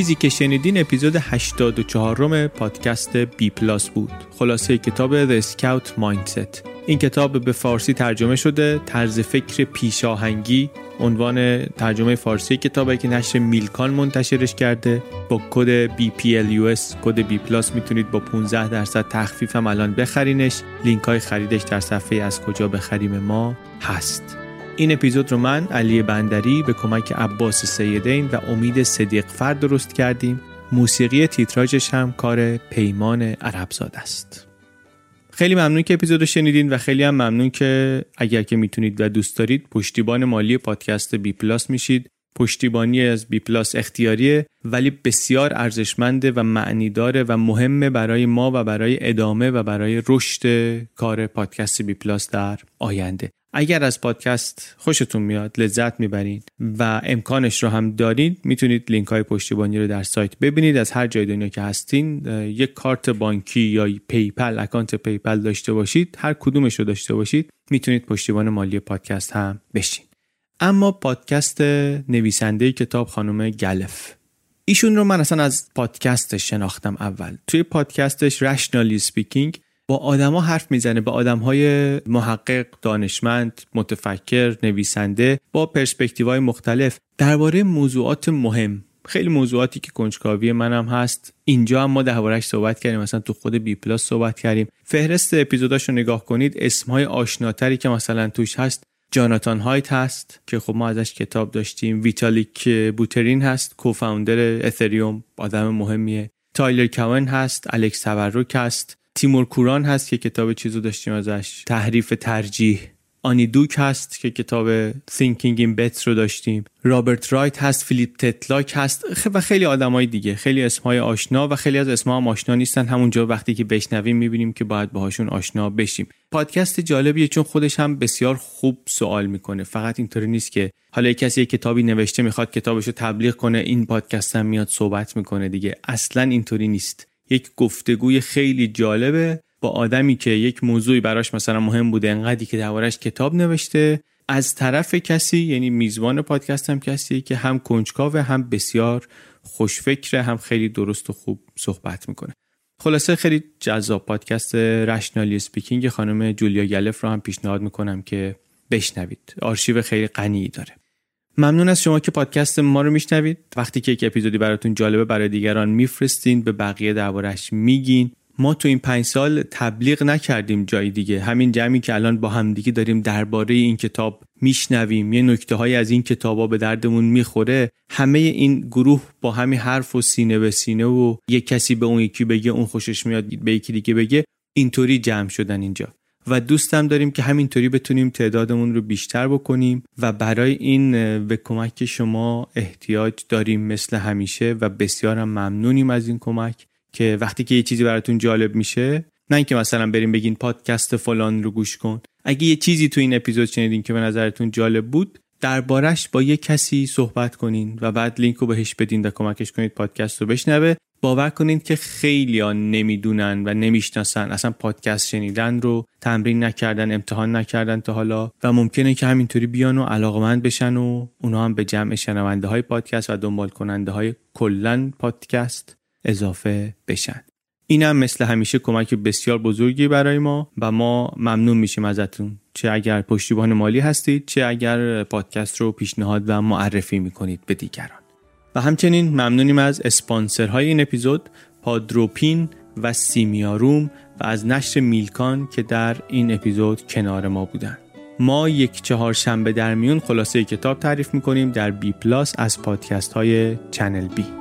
[SPEAKER 2] چیزی که شنیدین اپیزود 84 اُم پادکست بی پلاس بود. خلاصه کتاب Scout Mindset. این کتاب به فارسی ترجمه شده طرز فکر پیشاهنگی عنوان ترجمه فارسی کتابی که نشر میلکان منتشرش کرده. با کد BPLUS کد B پلاس می‌تونید با 15 درصد تخفیف هم الان بخرینش. لینک های خریدش در صفحه از کجا بخریم ما هست. این اپیزود رو من علی بندری به کمک عباس سیدین و امید صدیق فرد درست کردیم. موسیقی تیتراژش هم کار پیمان عربزاد است. خیلی ممنون که اپیزود رو شنیدین و خیلی هم ممنون که اگر که می‌تونید و دوست دارید پشتیبان مالی پادکست بی پلاس میشید. پشتیبانی از بی پلاس اختیاریه ولی بسیار ارزشمنده و معنیداره و مهمه برای ما و برای ادامه و برای رشد کار پادکست بی پلاس در آینده. اگر از پادکست خوشتون میاد لذت می‌برید و امکانش رو هم دارید می‌تونید لینک های پشتیبانی رو در سایت ببینید. از هر جای دنیا که هستین یک کارت بانکی یا PayPal اکانت PayPal داشته باشید هر کدومش رو داشته باشید می‌تونید پشتیبان مالی پادکست هم بشین. اما پادکست نویسنده کتاب خانم گلف. ایشون رو من اصلا از پادکستش شناختم اول. توی پادکستش Rationally Speaking با آدما حرف می‌زنه با آدمهای محقق دانشمند متفکر نویسنده با پرسپکتیوهای مختلف. درباره موضوعات مهم خیلی موضوعاتی که کنجکاوی منم هست. اینجا هم ما دربارهش صحبت کردیم مثلا تو خود بی پلاس صحبت کردیم. فهرست اپیزوداش رو نگاه کنید اسمهای آشناتری که مثلا توش هست. جاناتان هایت هست که خب ما ازش کتاب داشتیم. ویتالیک بوترین هست co-founder اتریوم آدم مهمیه. تایلر کاون هست الکس تبرک هست. تیمور کوران هست که کتاب چیزو داشتیم ازش. تحریف ترجیح. آنی دوک هست که کتاب Thinking in Bets رو داشتیم. رابرت رایت هست فیلیپ تتلاک هست. و خیلی آدمای دیگه. خیلی اسمهای آشنا و خیلی از اسمها هم آشنا نیستن. همونجا وقتی که بشنویم می‌بینیم که باید باهاشون آشنا بشیم. پادکست جالبیه چون خودش هم بسیار خوب سوال می‌کنه. فقط اینطوری نیست که حالا کسی کتابی نوشته می‌خواد کتابش رو تبلیغ کنه این پادکست هم میاد صحبت می‌کنه دیگه. اصلا اینطوری نیست. یک گفتگوی خیلی جالبه با آدمی که یک موضوعی براش مثلا مهم بوده انقدری که دربارش کتاب نوشته. از طرف کسی یعنی میزبان پادکست هم کسی که هم کنجکاوه هم بسیار خوشفکره هم خیلی درست و خوب صحبت می‌کنه. خلاصه خیلی جذاب پادکست Rationally Speaking خانم جولیا گلف رو هم پیشنهاد می‌کنم که بشنوید. آرشیو خیلی غنی داره. ممنون از شما که پادکست ما رو میشنوید. وقتی که یک اپیزودی براتون جالبه برای دیگران میفرستین به بقیه دربارش میگین. ما تو این پنج سال تبلیغ نکردیم جای دیگه. همین جمعی که الان با همدیگه داریم درباره این کتاب میشنویم. یه نکته های از این کتابا به دردمون می‌خوره. همه این گروه با همین حرف و سینه به سینه و یک کسی به اون یکی بگه اون خوشش میاد به یکی دیگه بگه اینطوری جمع شدن اینجا. و دوستم داریم که همینطوری بتونیم تعدادمون رو بیشتر بکنیم و برای این به کمک شما احتیاج داریم مثل همیشه و بسیارم ممنونیم از این کمک که وقتی که یه چیزی براتون جالب میشه نه اینکه مثلا بریم بگین پادکست فلان رو گوش کن. اگه یه چیزی تو این اپیزود شنیدین که به نظرتون جالب بود دربارش با یه کسی صحبت کنین و بعد لینک رو بهش بدین و کمکش کنید پادکست رو بشنوه. باور کنید که خیلی ها نمی‌دونن و نمی‌شناسن. اصلا پادکست شنیدن رو تمرین نکردن امتحان نکردن تا حالا و ممکنه که همینطوری بیان و علاقمند بشن و اونا هم به جمع شنونده های پادکست و دنبال کننده های کلن پادکست اضافه بشن. اینم مثل همیشه کمک بسیار بزرگی برای ما و ما ممنون میشیم ازتون. چه اگر پشتیبان مالی هستید چه اگر پادکست رو پیشنهاد و معرفی می‌کنید به دیگران. و همچنین ممنونیم از اسپانسرهای این اپیزود پادروپین و سیمیاروم و از نشر میلکان که در این اپیزود کنار ما بودن. ما یک چهارشنبه در میون خلاصه کتاب تعریف می‌کنیم در بی پلاس از پادکست های چنل بی.